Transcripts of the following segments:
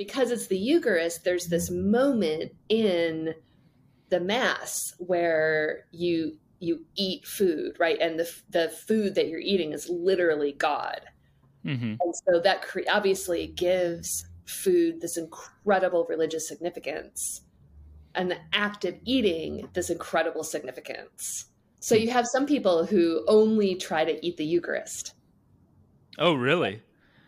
because it's the Eucharist, there's this moment in the Mass where you you eat food, right? And the the food that you're eating is literally God. Mm-hmm. And so that cre- obviously gives food this incredible religious significance and the act of eating this incredible significance. So you have some people who only try to eat the Eucharist. Oh, really?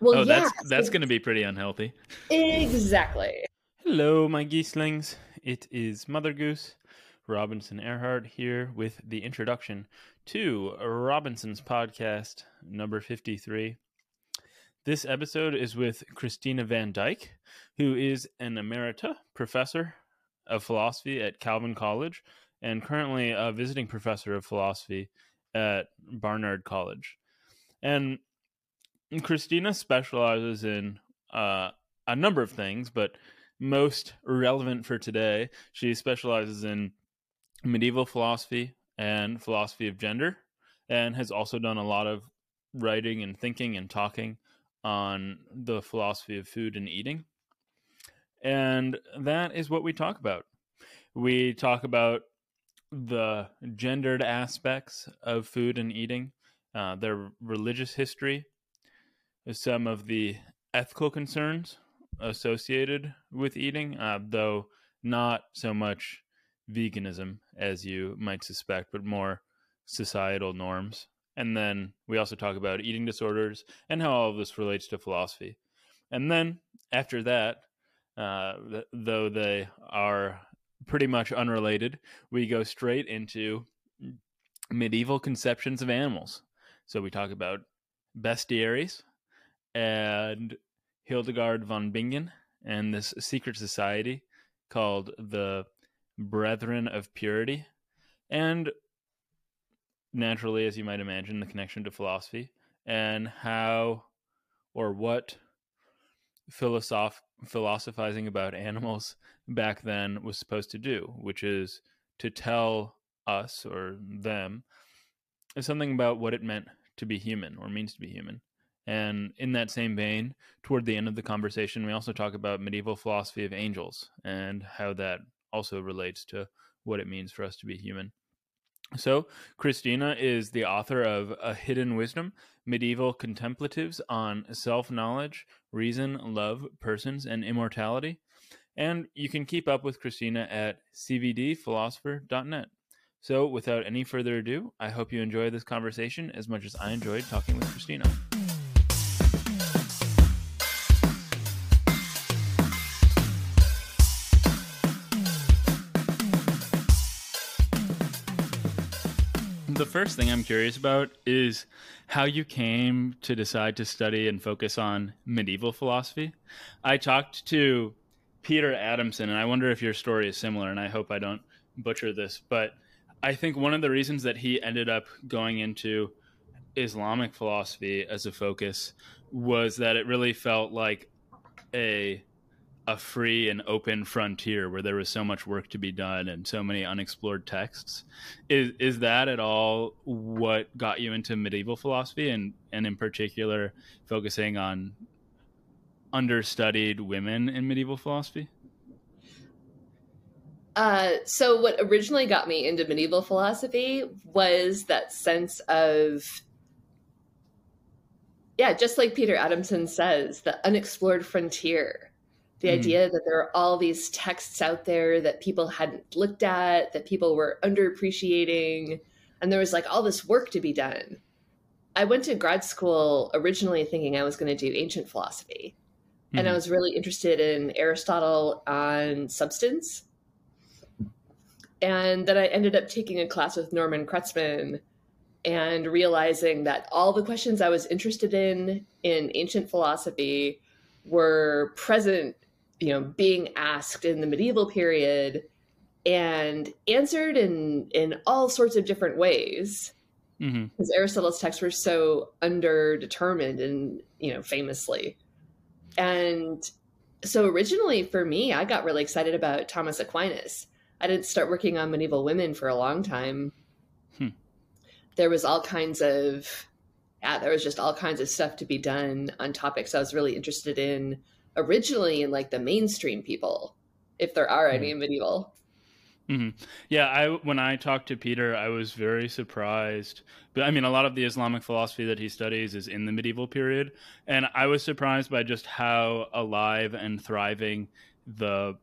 Well, oh, yeah, that's that's going to be pretty unhealthy. Exactly. Hello, my geeslings. It is Mother Goose Robinson Erhardt here with the introduction to Robinson's podcast number 53. This episode is with Christina Van Dyke, who is an emerita professor of philosophy at Calvin College and currently a visiting professor of philosophy at Barnard College. And Christina specializes in uh, a number of things, but most relevant for today, she specializes in medieval philosophy and philosophy of gender, and has also done a lot of writing and thinking and talking on the philosophy of food and eating. And that is what we talk about. We talk about the gendered aspects of food and eating, uh, their religious history, some of the ethical concerns associated with eating, uh, though not so much veganism as you might suspect, but more societal norms. And then we also talk about eating disorders and how all of this relates to philosophy. And then after that, uh, th- though they are pretty much unrelated, we go straight into medieval conceptions of animals. So we talk about bestiaries and Hildegard von Bingen and this secret society called the Brethren of Purity. And naturally, as you might imagine, the connection to philosophy and how or what philosoph- philosophizing about animals back then was supposed to do, which is to tell us or them something about what it meant to be human or means to be human. And in that same vein, toward the end of the conversation, we also talk about medieval philosophy of angels and how that also relates to what it means for us to be human. So, Christina is the author of A Hidden Wisdom Medieval Contemplatives on Self Knowledge, Reason, Love, Persons, and Immortality. And you can keep up with Christina at cvdphilosopher.net. So, without any further ado, I hope you enjoy this conversation as much as I enjoyed talking with Christina. First thing I'm curious about is how you came to decide to study and focus on medieval philosophy. I talked to Peter Adamson, and I wonder if your story is similar, and I hope I don't butcher this, but I think one of the reasons that he ended up going into Islamic philosophy as a focus was that it really felt like a a free and open frontier where there was so much work to be done and so many unexplored texts. Is is that at all what got you into medieval philosophy and and in particular focusing on understudied women in medieval philosophy? Uh, so what originally got me into medieval philosophy was that sense of yeah, just like Peter Adamson says, the unexplored frontier the mm. idea that there are all these texts out there that people hadn't looked at, that people were underappreciating, and there was like all this work to be done. I went to grad school originally thinking I was going to do ancient philosophy. Mm. And I hmm. was really interested in Aristotle on substance. And then I ended up taking a class with Norman Kretzmann and realizing that all the questions I was interested in in ancient philosophy were present you know being asked in the medieval period and answered in in all sorts of different ways. Because mm-hmm. aristotle's texts were so underdetermined and you know famously. And so originally for me i got really excited about thomas aquinas. I didn't start working on medieval women for a long time. Hmm. there was all kinds of yeah there was just all kinds of stuff to be done on topics i was really interested in originally in like the mainstream people, if there are any Mhm. in medieval. hmm Yeah, I when I talked to Peter, I was very surprised. But I mean, a lot of the Islamic philosophy that he studies is in the medieval period, and I was surprised by just how alive and thriving the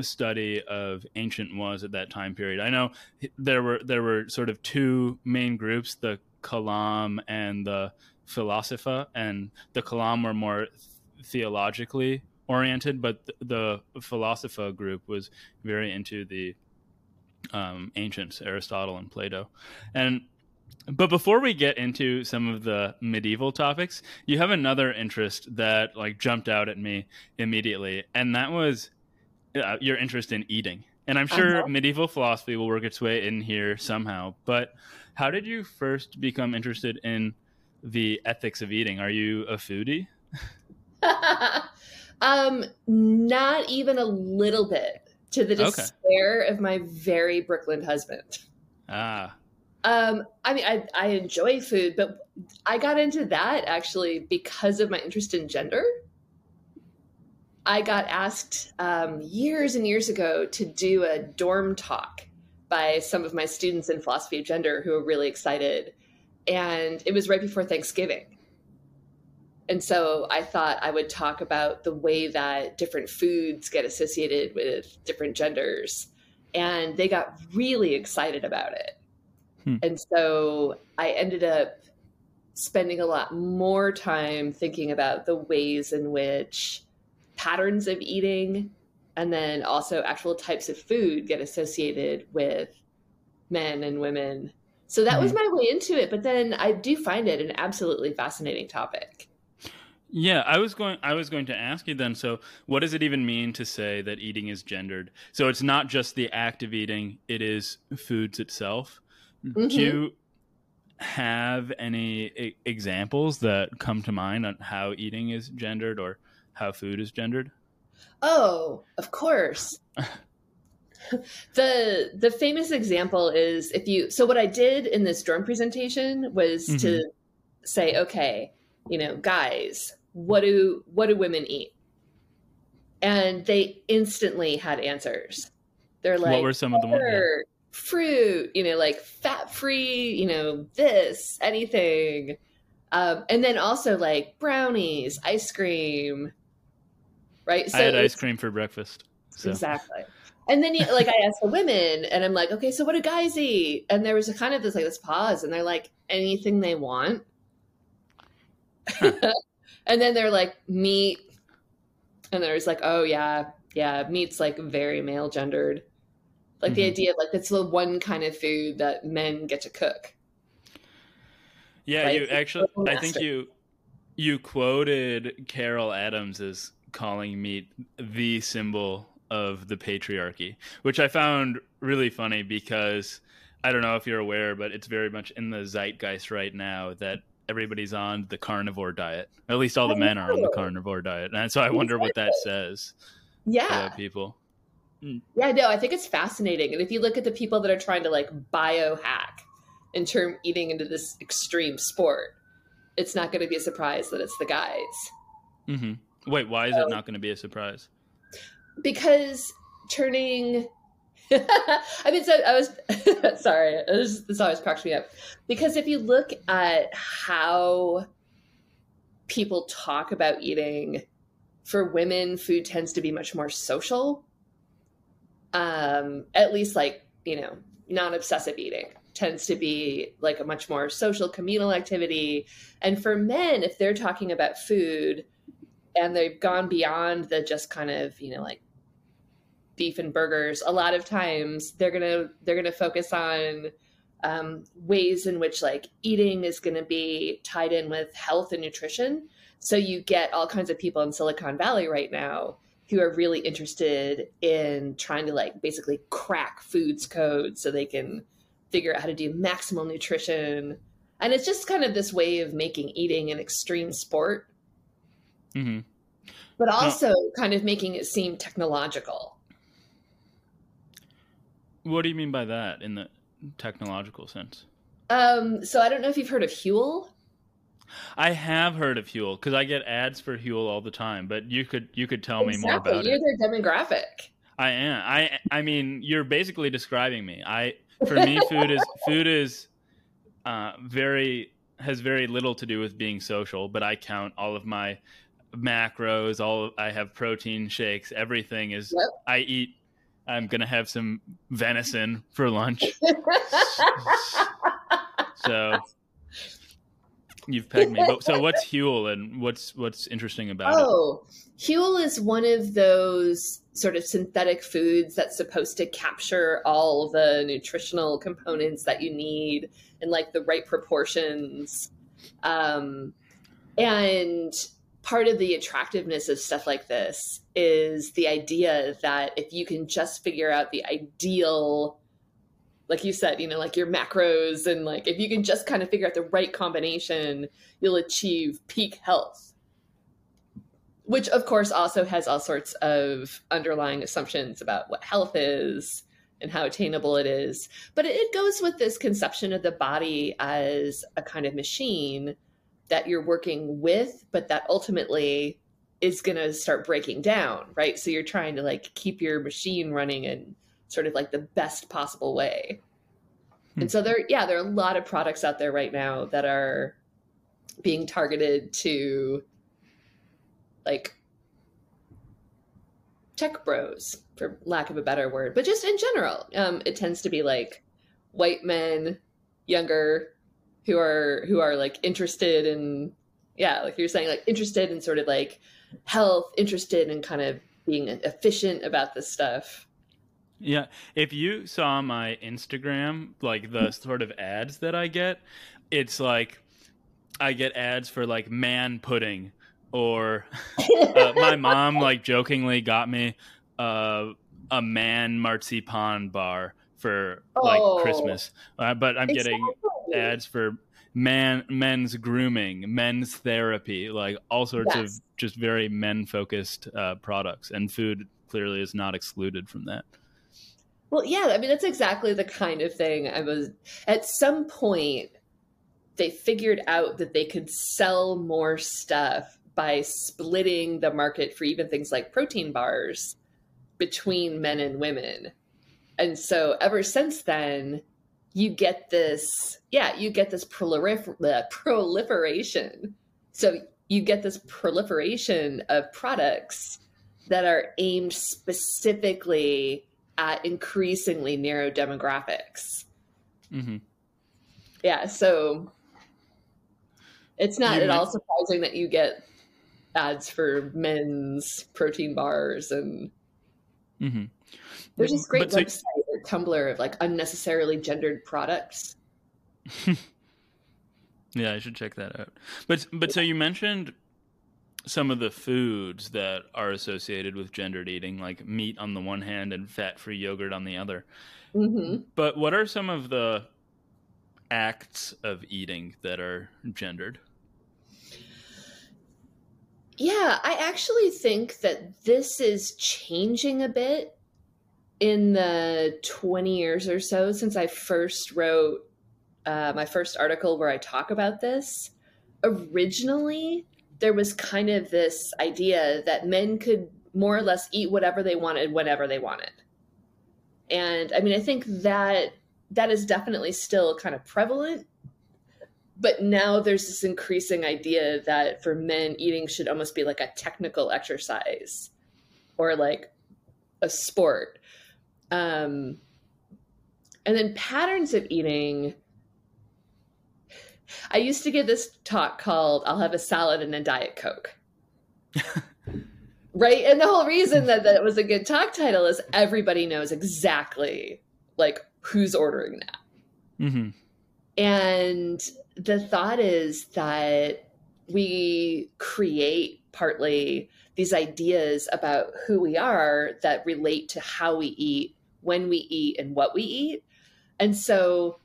study of ancient was at that time period. I know there were there were sort of two main groups, the Kalam and the Philosopha, and the Kalam were more theologically oriented, but the, the Philosopha group was very into the um, ancients, Aristotle and Plato. And but before we get into some of the medieval topics, you have another interest that like jumped out at me immediately, and that was uh, your interest in eating. And I'm sure Uh-huh. medieval philosophy will work its way in here somehow. But how did you first become interested in the ethics of eating? Are you a foodie? um, not even a little bit, to the Okay. despair of my very Brooklyn husband. Ah, Um, I mean, I, I enjoy food, but I got into that actually because of my interest in gender. I got asked um, years and years ago to do a dorm talk by some of my students in philosophy of gender who were really excited. And it was right before Thanksgiving. And so I thought I would talk about the way that different foods get associated with different genders. And they got really excited about it. Hmm. And so I ended up spending a lot more time thinking about the ways in which patterns of eating and then also actual types of food get associated with men and women. So that was my way into it, but then I do find it an absolutely fascinating topic. Yeah, I was going I was going to ask you then so what does it even mean to say that eating is gendered? So it's not just the act of eating, it is foods itself. Mhm. Do you have any e- examples that come to mind on how eating is gendered or how food is gendered? Oh, of course. the the famous example is if you so what I did in this dorm presentation was to say, okay, you know, guys, what do what do women eat? And they instantly had answers. They're like what were some of the ones? yeah. fruit, you know, like fat free, you know, this, anything. Um, and then also like brownies, ice cream, right? I had ice cream for breakfast. So Exactly. And then, you, like, I asked the women, and I'm like, okay, so what do guys eat? And there was a kind of this like this pause, and they're like, anything they want. and then they're like, meat. And there's like, oh yeah, yeah, meat's like very male gendered. Like the Mhm. idea of like that's the one kind of food that men get to cook. Yeah, Right? you actually I think you you quoted Carol Adams as calling meat the symbol of the patriarchy, which I found really funny because I don't know if you're aware, but it's very much in the zeitgeist right now that everybody's on the carnivore diet. At least all the I men are on the carnivore diet. And so I wonder what that says Yeah. people. Yeah, no, I think it's fascinating. And if you look at the people that are trying to like biohack in term eating into this extreme sport, it's not going to be a surprise that it's the guys. Mm-hmm. Wait, why is So- it not going to be a surprise? Because turning I mean so I was sorry, this, this always cracks me up. Because if you look at how people talk about eating for women, food tends to be much more social. Um, at least like, you know, non-obsessive eating tends to be like a much more social communal activity. And for men, if they're talking about food and they've gone beyond the just kind of, you know, like beef and burgers, a lot of times they're gonna they're gonna focus on um, ways in which like eating is going to be tied in with health and nutrition. So you get all kinds of people in Silicon Valley right now who are really interested in trying to like basically crack foods code so they can figure out how to do maximal nutrition. And it's just kind of this way of making eating an extreme sport, hmm but also kind of making it seem technological. What do you mean by that in the technological sense? Um, so I don't know if you've heard of Huel. I have heard of Huel because I get ads for Huel all the time. But you could you could tell exactly. me more about You're it. their demographic. I am. I I mean, you're basically describing me. I for me, food is food is uh, very has very little to do with being social. But I count all of my macros. All of, I have protein shakes. Everything is. Yep. I eat. I'm gonna have some venison for lunch. So you've pegged me. But, so what's Huel and what's what's interesting about it? Oh, Huel is one of those sort of synthetic foods that's supposed to capture all the nutritional components that you need in like the right proportions. Um, and part of the attractiveness of stuff like this is the idea that if you can just figure out the ideal like you said, you know, like your macros and like if you can just kind of figure out the right combination, you'll achieve peak health. Which of course also has all sorts of underlying assumptions about what health is and how attainable it is. But it goes with this conception of the body as a kind of machine that you're working with, but that ultimately is going to start breaking down, right? So you're trying to like keep your machine running in sort of like the best possible way. Hmm. And so there, yeah, there are a lot of products out there right now that are being targeted to like tech bros, for lack of a better word, but just in general. Um, it tends to be like white men, younger, who are who are like interested in yeah, like you're saying, like interested in sort of like health, interested in kind of being efficient about this stuff. Yeah, if you saw my Instagram, like the sort of ads that I get, it's like I get ads for like man pudding, or uh, my mom like jokingly got me uh, a man marzipan bar for like Oh. Christmas, uh, but I'm getting ads for man men's grooming, men's therapy, like all sorts Yes. of just very men focused uh, products, and food clearly is not excluded from that. Well, yeah, I mean that's exactly the kind of thing I was at some point they figured out that they could sell more stuff by splitting the market for even things like protein bars between men and women. And so ever since then you get this yeah, you get this prolifer- proliferation. So you get this proliferation of products that are aimed specifically at increasingly narrow demographics. hmm Yeah, so it's not You at all surprising that you get ads for men's protein bars and hmm there's this great But so- website or Tumblr of like unnecessarily gendered products. Yeah, I should check that out. But but so you mentioned some of the foods that are associated with gendered eating, like meat on the one hand and fat-free yogurt on the other. hmm But what are some of the acts of eating that are gendered? Yeah, I actually think that this is changing a bit in the 20 years or so since I first wrote uh, my first article where I talk about this. Originally, there was kind of this idea that men could more or less eat whatever they wanted whenever they wanted. And I mean, I think that that is definitely still kind of prevalent but now there's this increasing idea that for men eating should almost be like a technical exercise or like a sport um, and then patterns of eating. I used to give this talk called i'll have a salad and a diet coke. Right? And the whole reason that, that was a good talk title is everybody knows exactly like who's ordering that. Hmm and the thought is that we create partly these ideas about who we are that relate to how we eat, when we eat, and what we eat. And so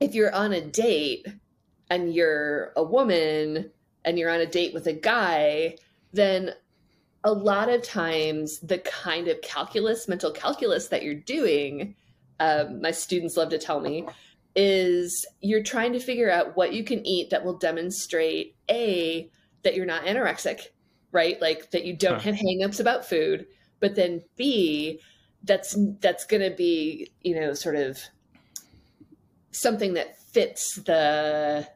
if you're on a date and you're a woman and you're on a date with a guy, then a lot of times the kind of calculus, mental calculus that you're doing, um, my students love to tell me, is you're trying to figure out what you can eat that will demonstrate a that you're not anorexic, right? Like that you don't Huh. have hangups about food, but then b that's that's going to be, you know, sort of something that fits the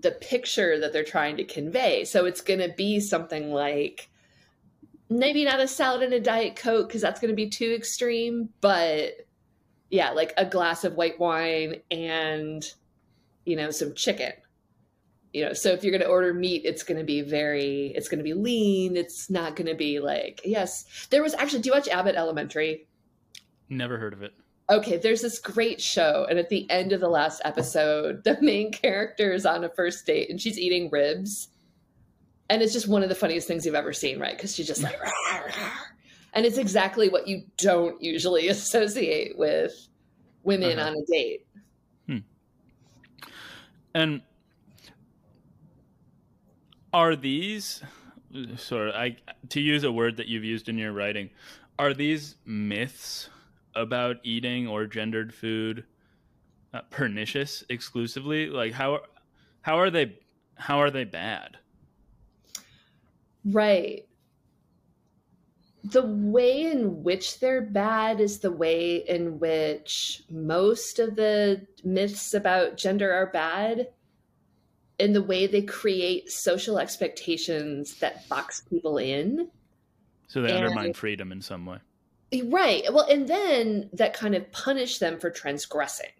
the picture that they're trying to convey. So it's going to be something like maybe not a salad and a diet coke because that's going to be too extreme, but yeah, like a glass of white wine and you know some chicken. You know, so if you're going to order meat, it's going to be very, it's going to be lean. It's not going to be like, yes. There was actually, do you watch Abbott Elementary? Never heard of it. Okay, there's this great show, and at the end of the last episode, the main character is on a first date and she's eating ribs. And it's just one of the funniest things you've ever seen, right? Because she's just like, and it's exactly what you don't usually associate with women Uh-huh. on a date. And are these sort of I to use a word that you've used in your writing, are these myths about eating or gendered food uh, pernicious exclusively? Like how how are they how are they bad? Right. The way in which they're bad is the way in which most of the myths about gender are bad. In the way they create social expectations that box people in. So they And- undermine freedom in some way. Right. Well, and then that kind of punish them for transgressing.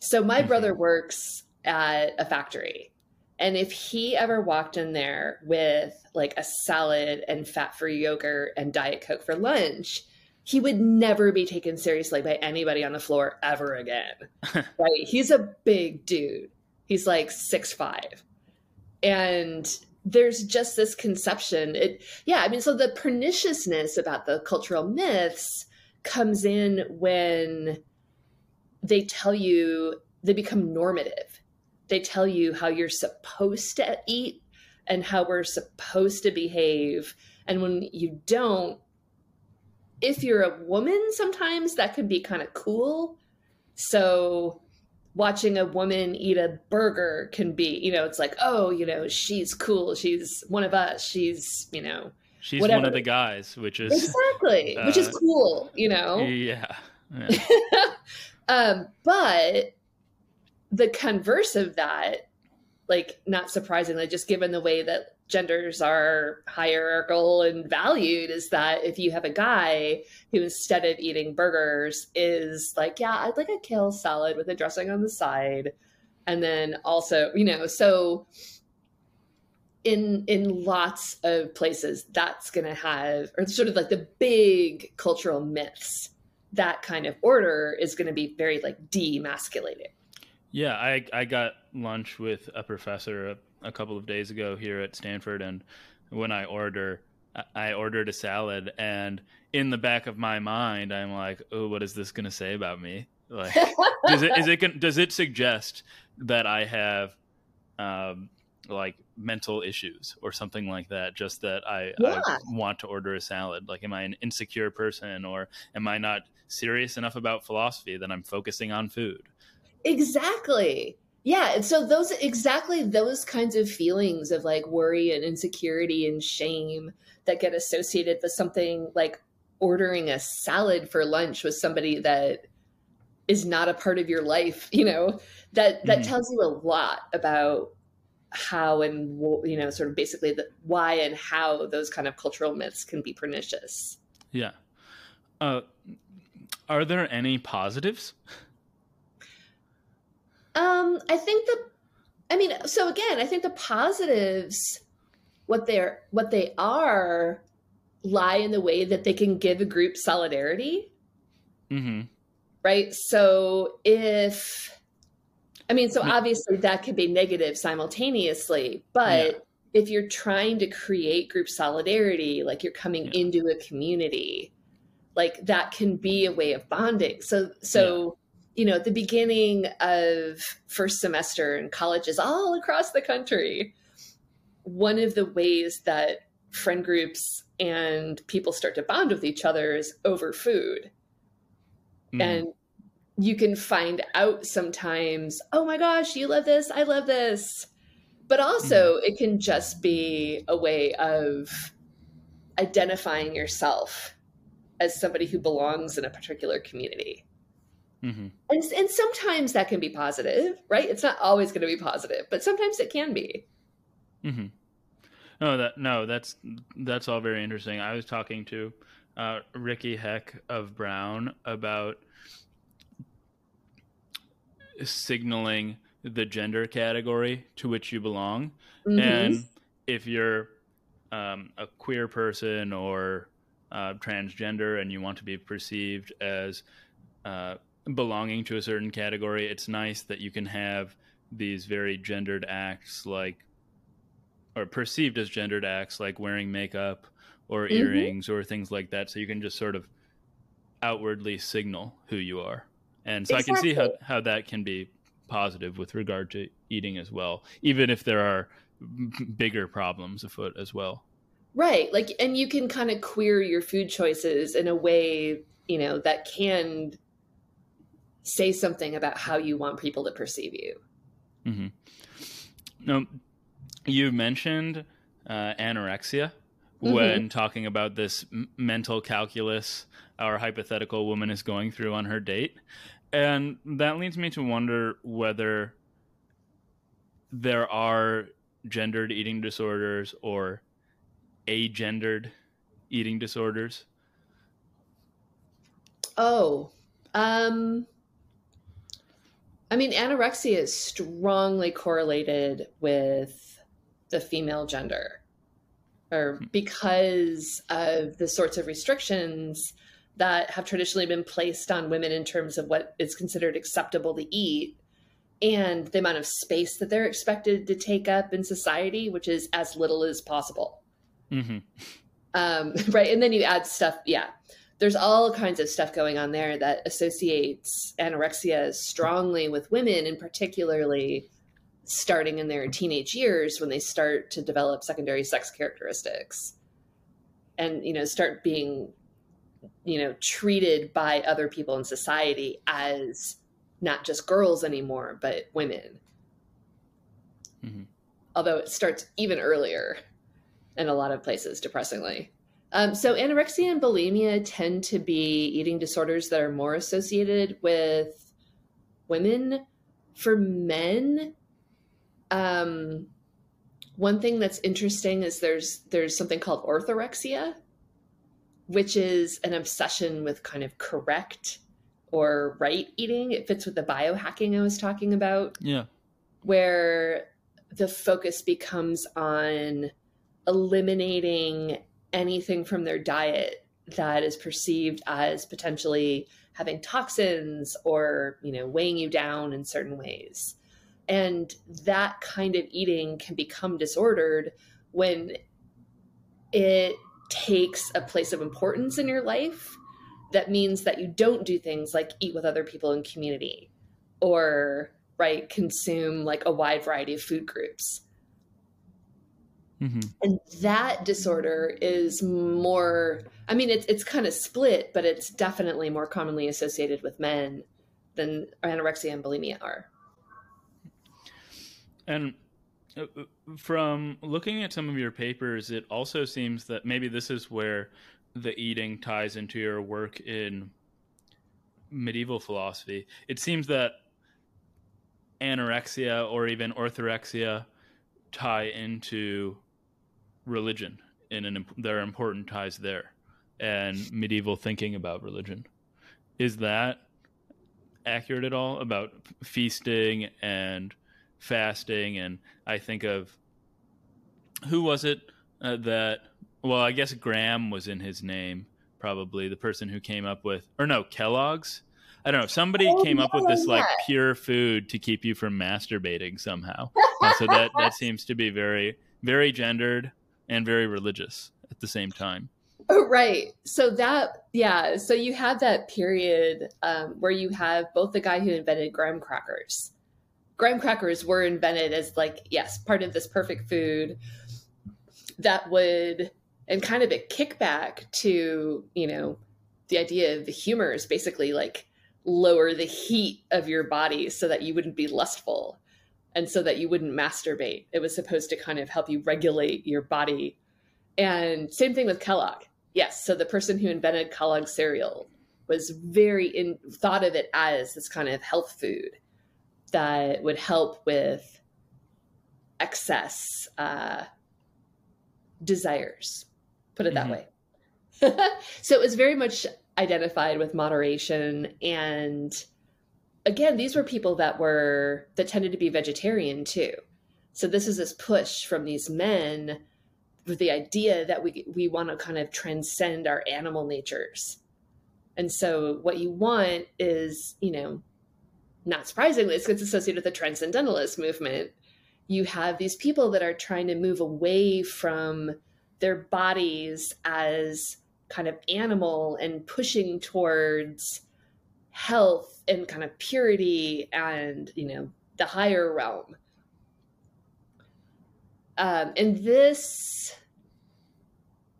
So my Mhm. brother works at a factory. And if he ever walked in there with like a salad and fat free yogurt and Diet Coke for lunch, he would never be taken seriously by anybody on the floor ever again. right? He's a big dude. He's like six five. And there's just this conception. It yeah, I mean, so the perniciousness about the cultural myths comes in when they tell you they become normative. They tell you how you're supposed to eat and how we're supposed to behave. And when you don't, if you're a woman, sometimes that can be kind of cool. So watching a woman eat a burger can be, you know, it's like, oh, you know, she's cool. She's one of us. She's, you know, She's one of the guys, which is exactly, which is Uh, cool, you know. yeah. yeah. um, but the converse of that, like not surprisingly, just given the way that genders are hierarchical and valued, is that if you have a guy who instead of eating burgers is like, yeah, I'd like a kale salad with a dressing on the side, and then also, you know, so in in lots of places that's going to have or sort of like the big cultural myths that kind of order is going to be very like demasculated Yeah, I I got lunch with a professor a, couple of days ago here at Stanford, and when I order, I- I ordered a salad, and in the back of my mind, I'm like, "Oh, what is this going to say about me?" Like, does it is it does it suggest that I have, um, like mental issues or something like that? Just that I, Yeah. I want to order a salad. Like, am I an insecure person, or am I not serious enough about philosophy that I'm focusing on food? exactly yeah and so those exactly those kinds of feelings of like worry and insecurity and shame that get associated with something like ordering a salad for lunch with somebody that is not a part of your life you know that that Mhm. tells you a lot about how and you know sort of basically the why and how those kind of cultural myths can be pernicious Yeah. Uh, are there any positives? Um, I think the, I mean, so again, I think the positives, what they're what they are, lie in the way that they can give a group solidarity, Mm-hmm. right? So if, I mean, so obviously that could be negative simultaneously, but Yeah. if you're trying to create group solidarity, like you're coming Yeah. into a community, like that can be a way of bonding. So, so you know, at the beginning of first semester in colleges all across the country, one of the ways that friend groups and people start to bond with each other is over food Mhm. and you can find out sometimes, oh my gosh, you love this, I love this. But also, mm-hmm. it can just be a way of identifying yourself as somebody who belongs in a particular community. Mm-hmm. And, and sometimes that can be positive, right? It's not always going to be positive, but sometimes it can be. Mm-hmm. No, that no, that's that's all very interesting. I was talking to uh, Riki Heck of Brown about signaling the gender category to which you belong, mm-hmm. and if you're um, a queer person or uh, transgender and you want to be perceived as uh, belonging to a certain category, it's nice that you can have these very gendered acts like or perceived as gendered acts like wearing makeup or mm-hmm. earrings or things like that so you can just sort of outwardly signal who you are and so exactly. i can see how, how that can be positive with regard to eating as well even if there are bigger problems afoot as well right like and you can kind of queer your food choices in a way you know that can say something about how you want people to perceive you mm-hmm. now you mentioned uh, anorexia mm-hmm. when talking about this m- mental calculus our hypothetical woman is going through on her date. And that leads me to wonder whether there are gendered eating disorders or agendered eating disorders. Oh, um, I mean, anorexia is strongly correlated with the female gender or hmm. because of the sorts of restrictions that have traditionally been placed on women in terms of what is considered acceptable to eat and the amount of space that they're expected to take up in society, which is as little as possible. Mm-hmm. Um, right. And then you add stuff. Yeah. There's all kinds of stuff going on there that associates anorexia strongly with women, and particularly starting in their teenage years when they start to develop secondary sex characteristics and you know start being you know treated by other people in society as not just girls anymore but women mm-hmm. although it starts even earlier in a lot of places depressingly um, so anorexia and bulimia tend to be eating disorders that are more associated with women for men um, one thing that's interesting is there's there's something called orthorexia, which is an obsession with kind of correct or right eating. It fits with the biohacking I was talking about. Yeah. Where the focus becomes on eliminating anything from their diet that is perceived as potentially having toxins or, you know, weighing you down in certain ways. And that kind of eating can become disordered when it takes a place of importance in your life that means that you don't do things like eat with other people in community or right consume like a wide variety of food groups mm-hmm. and that disorder is more i mean it's, it's kind of split but it's definitely more commonly associated with men than anorexia and bulimia are and uh, uh, from looking at some of your papers, it also seems that maybe this is where the eating ties into your work in medieval philosophy. It seems that anorexia or even orthorexia tie into religion, and an, there are important ties there, and medieval thinking about religion. Is that accurate at all about feasting and fasting, and I think of who was it uh, that? Well, I guess Graham was in his name, probably the person who came up with, or no, Kellogg's. I don't know. Somebody oh, came up with this like pure food to keep you from masturbating somehow. so that that seems to be very very gendered and very religious at the same time. Oh, right. So that yeah. So you have that period um, where you have both the guy who invented graham crackers graham crackers were invented as like yes part of this perfect food that would and kind of a kickback to you know the idea of the humor is basically like lower the heat of your body so that you wouldn't be lustful and so that you wouldn't masturbate. It was supposed to kind of help you regulate your body. And same thing with Kellogg. Yes, so the person who invented Kellogg cereal was very in thought of it as this kind of health food that would help with excess uh, desires. Put it that mm-hmm. way. so it was very much identified with moderation and again, these were people that were that tended to be vegetarian too. So this is this push from these men with the idea that we we want to kind of transcend our animal natures. And so what you want is, you know, not surprisingly, it's associated with the transcendentalist movement. You have these people that are trying to move away from their bodies as kind of animal and pushing towards health and kind of purity and you know the higher realm. Um, and this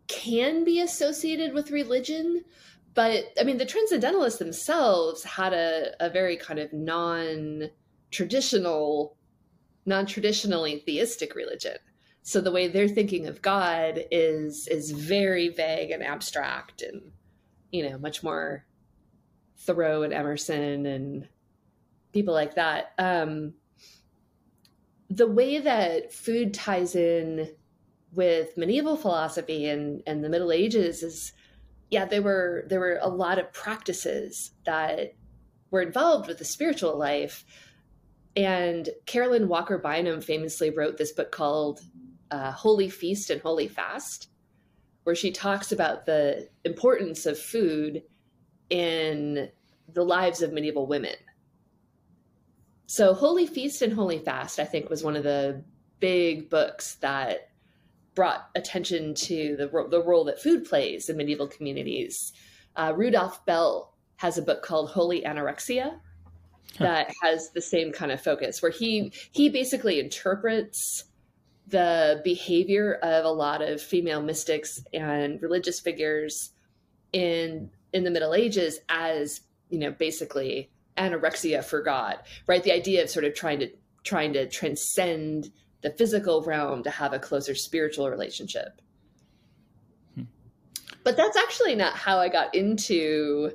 can be associated with religion but i mean the transcendentalists themselves had a, a very kind of non-traditional non-traditionally theistic religion. So the way they're thinking of god is is very vague and abstract and you know much more Thoreau and Emerson and people like that. Um, the way that food ties in with medieval philosophy and, and the Middle Ages is, yeah, there were there were a lot of practices that were involved with the spiritual life. And Caroline Walker Bynum famously wrote this book called uh, Holy Feast and Holy Fast, where she talks about the importance of food in the lives of medieval women. So, Holy Feast and Holy Fast, I think, was one of the big books that brought attention to the, the role that food plays in medieval communities. Uh, Rudolph Bell has a book called Holy Anorexia that has the same kind of focus, where he he basically interprets the behavior of a lot of female mystics and religious figures in in the Middle Ages as you know basically anorexia for God, right? The idea of sort of trying to trying to transcend the physical realm to have a closer spiritual relationship. Hmm. But that's actually not how I got into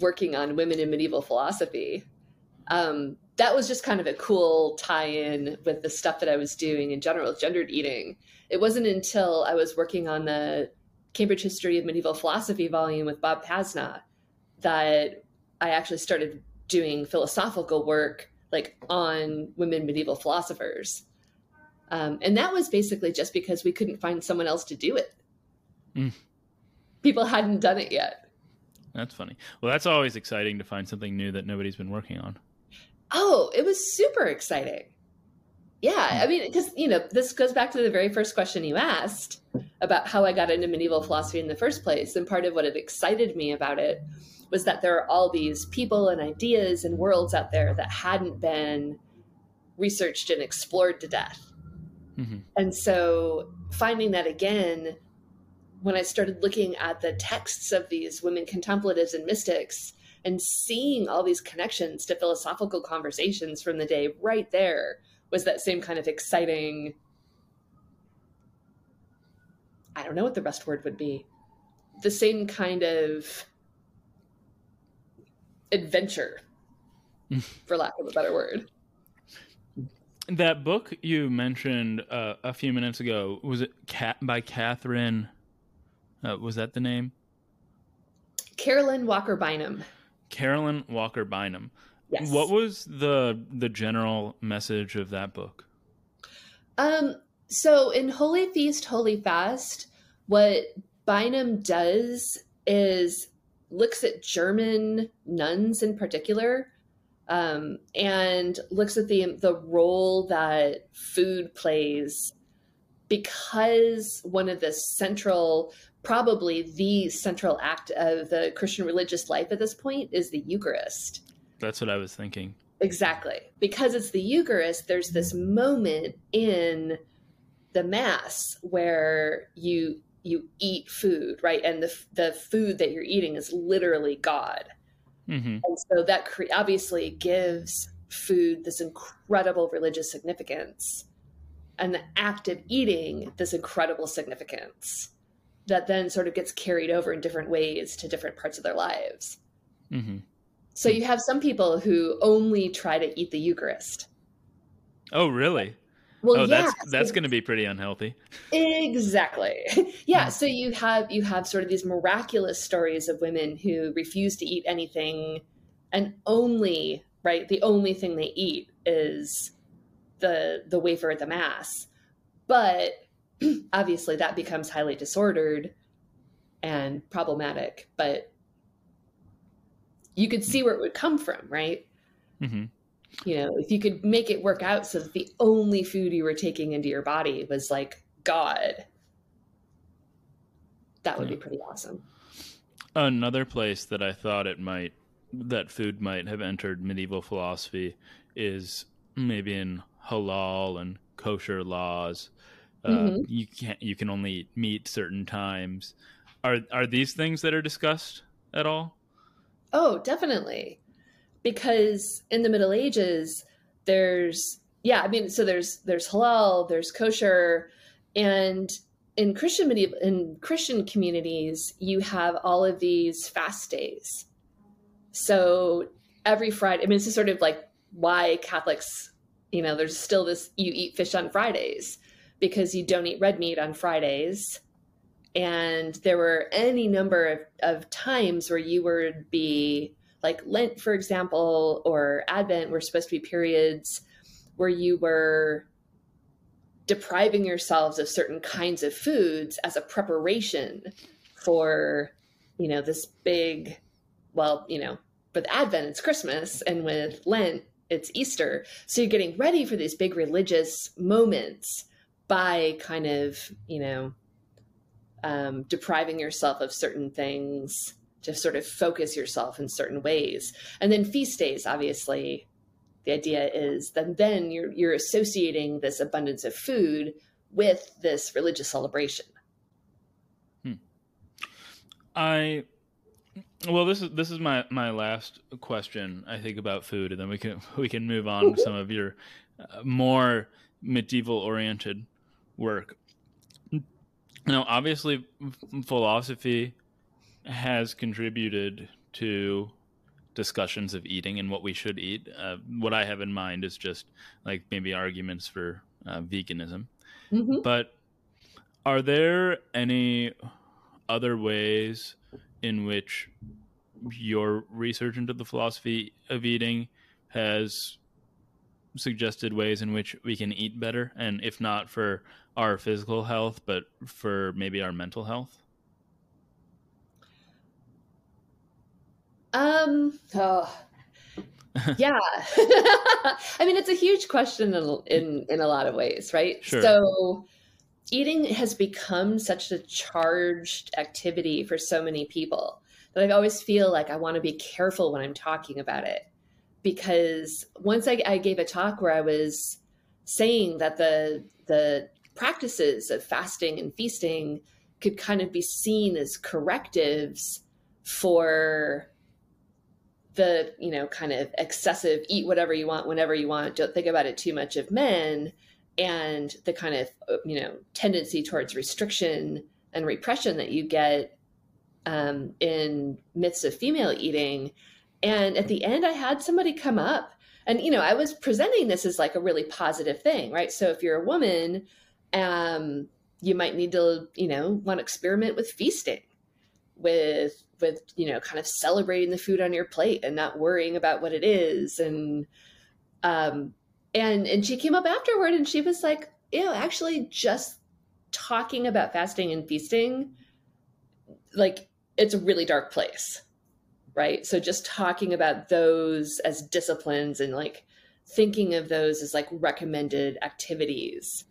working on women in medieval philosophy. Um, that was just kind of a cool tie-in with the stuff that I was doing in general, gendered eating. It wasn't until I was working on the Cambridge History of Medieval Philosophy volume with Bob Pasnau that I actually started doing philosophical work like on women medieval philosophers. Um, and that was basically just because we couldn't find someone else to do it. Mm. People hadn't done it yet. That's funny. Well, that's always exciting to find something new that nobody's been working on. Oh, it was super exciting. Yeah, I mean, because, you know, this goes back to the very first question you asked about how I got into medieval philosophy in the first place. And part of what had excited me about it was that there are all these people and ideas and worlds out there that hadn't been researched and explored to death. Mm-hmm. And so finding that again, when I started looking at the texts of these women contemplatives and mystics and seeing all these connections to philosophical conversations from the day right there was that same kind of exciting I don't know what the best word would be. The same kind of adventure, for lack of a better word. That book you mentioned uh, a few minutes ago was it Cat by Catherine? Uh, was that the name? Caroline Walker Bynum. Caroline Walker Bynum. Yes. What was the the general message of that book? Um. So in Holy Feast, Holy Fast, what Bynum does is looks at German nuns in particular, um, and looks at the the role that food plays because one of the central probably the central act of the Christian religious life at this point is the Eucharist. That's what I was thinking. Exactly. Because it's the Eucharist, there's this moment in the Mass where you you eat food, right? And the the food that you're eating is literally God. Mm-hmm. And so that cre- obviously gives food this incredible religious significance and the act of eating this incredible significance that then sort of gets carried over in different ways to different parts of their lives. Mm-hmm. So you have some people who only try to eat the Eucharist. Oh, really? Well, oh, yeah, that's that's going to be pretty unhealthy. Exactly. yeah. Hmm. So you have you have sort of these miraculous stories of women who refuse to eat anything, and only right the only thing they eat is the the wafer at the mass, but obviously that becomes highly disordered and problematic. But you could see where it would come from, right? Mm-hmm you know, if you could make it work out so that the only food you were taking into your body was like God, that would yeah. be pretty awesome. Another place that I thought it might, that food might have entered medieval philosophy is maybe in halal and kosher laws. Uh, mm-hmm. You can't, you can only eat meat certain times. Are, are these things that are discussed at all? Oh, definitely because in the Middle Ages, there's yeah, I mean, so there's there's halal, there's kosher, and in Christian medieval in Christian communities, you have all of these fast days. So every Friday, I mean, this is sort of like why Catholics, you know, there's still this you eat fish on Fridays because you don't eat red meat on Fridays. And there were any number of, of times where you would be like Lent, for example, or Advent were supposed to be periods where you were depriving yourselves of certain kinds of foods as a preparation for, you know, this big, well, you know, with Advent, it's Christmas, and with Lent, it's Easter. So you're getting ready for these big religious moments by kind of, you know, um, depriving yourself of certain things to sort of focus yourself in certain ways. And then feast days, obviously, the idea is that then you're you're associating this abundance of food with this religious celebration. Hmm. I well this is this is my my last question I think about food and then we can we can move on to some of your uh, more medieval oriented work. Now obviously philosophy has contributed to discussions of eating and what we should eat. Uh, what I have in mind is just like maybe arguments for uh, veganism. Mm-hmm. But are there any other ways in which your research into the philosophy of eating has suggested ways in which we can eat better? And if not for our physical health, but for maybe our mental health? Um, oh, yeah. I mean, it's a huge question in, in, in a lot of ways, right? Sure. So, eating has become such a charged activity for so many people that I always feel like I want to be careful when I'm talking about it. Because once I, I gave a talk where I was saying that the the practices of fasting and feasting could kind of be seen as correctives for the you know kind of excessive eat whatever you want whenever you want don't think about it too much of men and the kind of you know tendency towards restriction and repression that you get um, in myths of female eating and at the end i had somebody come up and you know i was presenting this as like a really positive thing right? So if you're a woman um, you might need to you know want to experiment with feasting with with you know kind of celebrating the food on your plate and not worrying about what it is. And um and and she came up afterward and she was like you know actually just talking about fasting and feasting like it's a really dark place right so just talking about those as disciplines and like thinking of those as like recommended activities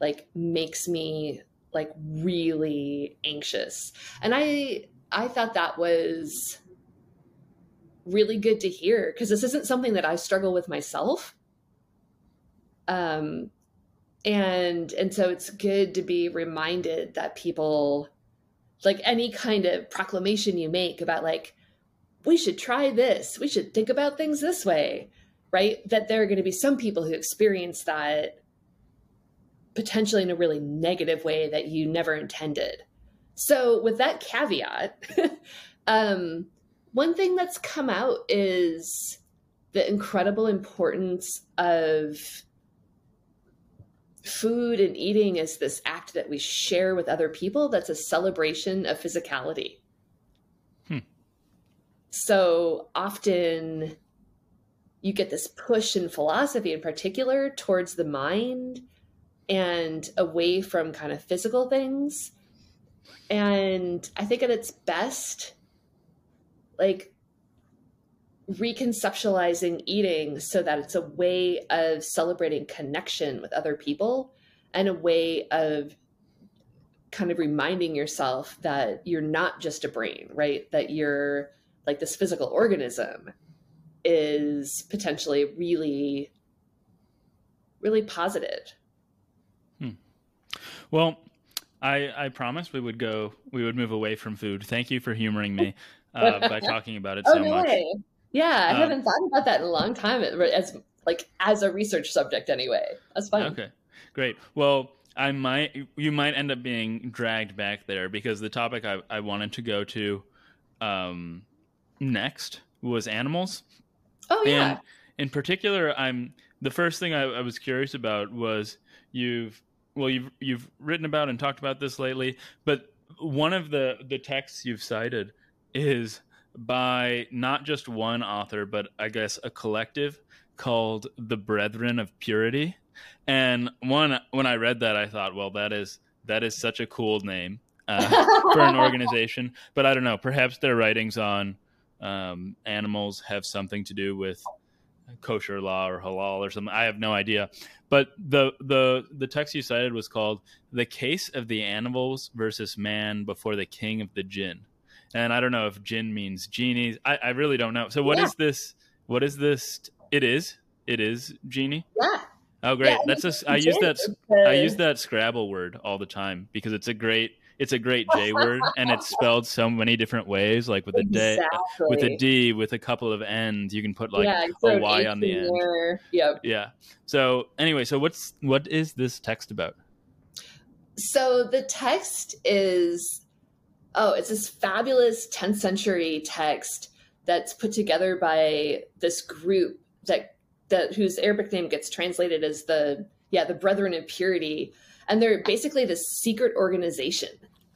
like makes me like really anxious and i I thought that was really good to hear because this isn't something that I struggle with myself. Um, and and so it's good to be reminded that people like any kind of proclamation you make about like we should try this. We should think about things this way, right? That there are going to be some people who experience that potentially in a really negative way that you never intended. So, with that caveat, um, one thing that's come out is the incredible importance of food and eating as this act that we share with other people that's a celebration of physicality. So often you get this push in philosophy in particular towards the mind and away from kind of physical things. And I think at its best, like reconceptualizing eating so that it's a way of celebrating connection with other people and a way of kind of reminding yourself that you're not just a brain, right? That you're like this physical organism is potentially really, really positive. Hmm. Well, I I promised we would go we would move away from food. Thank you for humoring me uh, by talking about it oh, so no much. Way. Yeah, I um, haven't thought about that in a long time as like as a research subject anyway. That's fine. Okay. Great. Well, I might you might end up being dragged back there because the topic I, I wanted to go to um, next was animals. Oh yeah. And in particular, I'm the first thing I, I was curious about was you've well you've you've written about and talked about this lately, but one of the the texts you've cited is by not just one author, but I guess a collective called the Brethren of Purity. And one when I read that, I thought, well, that is that is such a cool name uh, for an organization. But I don't know. Perhaps their writings on um, animals have something to do with kosher law or halal or something. I have no idea. But the the the text you cited was called "The Case of the Animals versus Man Before the King of the Jinn." and I don't know if jinn means genies. I, I really don't know. So what yeah. is this? What is this? It is. It is genie. Yeah. Oh, great! Yeah, That's a. I use that. I use that Scrabble word all the time because it's a great. It's a great J word, and it's spelled so many different ways, like with a exactly. D, with a D, with a couple of N's. You can put like yeah, a Y on the end. Yep. Yeah. So anyway, so what's what is this text about? So the text is oh, it's this fabulous 10th century text that's put together by this group that that whose Arabic name gets translated as the yeah the Brethren of Purity, and they're basically this secret organization.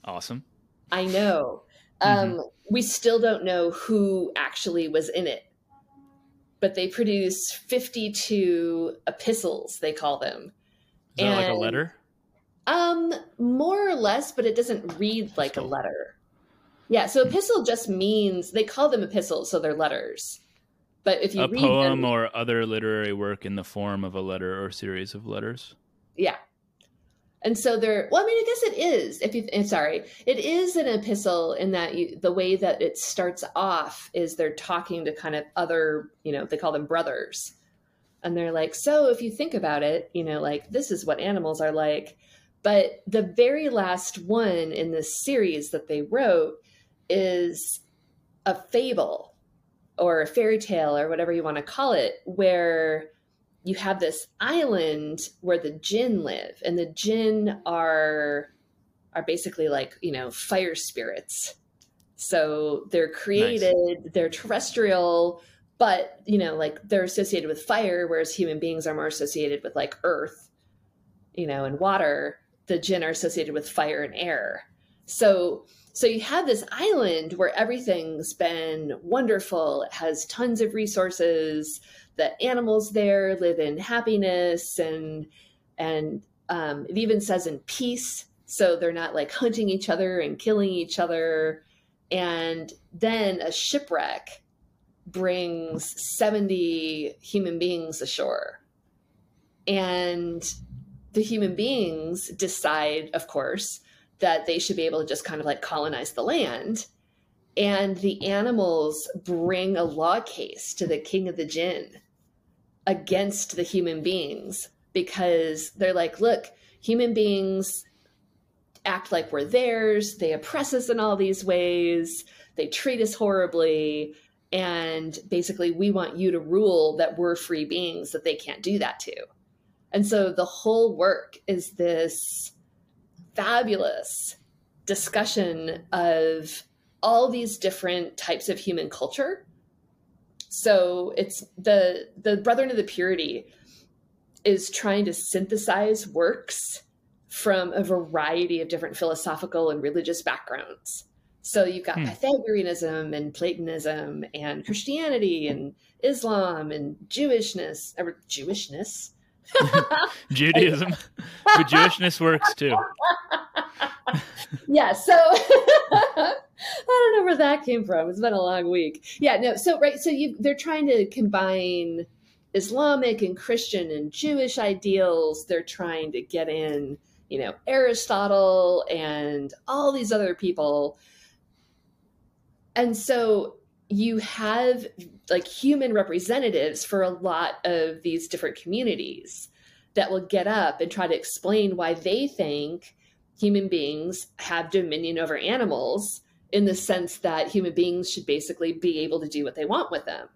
Awesome. I know. Mm-hmm. Um, we still don't know who actually was in it, but they produce 52 epistles, they call them. Is that and, like a letter? Um, more or less, but it doesn't read like a letter. Yeah, so epistle just means they call them epistles, so they're letters. But if you a read poem them, or other literary work in the form of a letter or series of letters. Yeah. And so they're well, I mean, I guess it is. If you, sorry, it is an epistle in that you, the way that it starts off is they're talking to kind of other, you know, they call them brothers, and they're like, so if you think about it, you know, like this is what animals are like, but the very last one in this series that they wrote is a fable or a fairy tale or whatever you want to call it, where you have this island where the jinn live, and the jinn are are basically like you know fire spirits. So they're created, nice. they're terrestrial, but you know like they're associated with fire, whereas human beings are more associated with like earth, you know, and water. The jinn are associated with fire and air. So so you have this island where everything's been wonderful. It has tons of resources. The animals there live in happiness and and um, it even says in peace. So they're not like hunting each other and killing each other. And then a shipwreck brings 70 human beings ashore. And the human beings decide, of course, that they should be able to just kind of like colonize the land. And the animals bring a law case to the king of the jinn against the human beings because they're like, look, human beings act like we're theirs. They oppress us in all these ways. They treat us horribly. and basically we want you to rule that we're free beings that they can't do that to and so the whole work is this fabulous discussion of all these different types of human culture so it's the the brethren of the purity is trying to synthesize works from a variety of different philosophical and religious backgrounds so you've got hmm. Pythagoreanism and Platonism and Christianity and Islam and Jewishness or Jewishness. Judaism. but Jewishness works too. yeah, so I don't know where that came from. It's been a long week. Yeah, no, so right, so you they're trying to combine Islamic and Christian and Jewish ideals. They're trying to get in, you know, Aristotle and all these other people and so you have like human representatives for a lot of these different communities that will get up and try to explain why they think human beings have dominion over animals in the sense that human beings should basically be able to do what they want with them.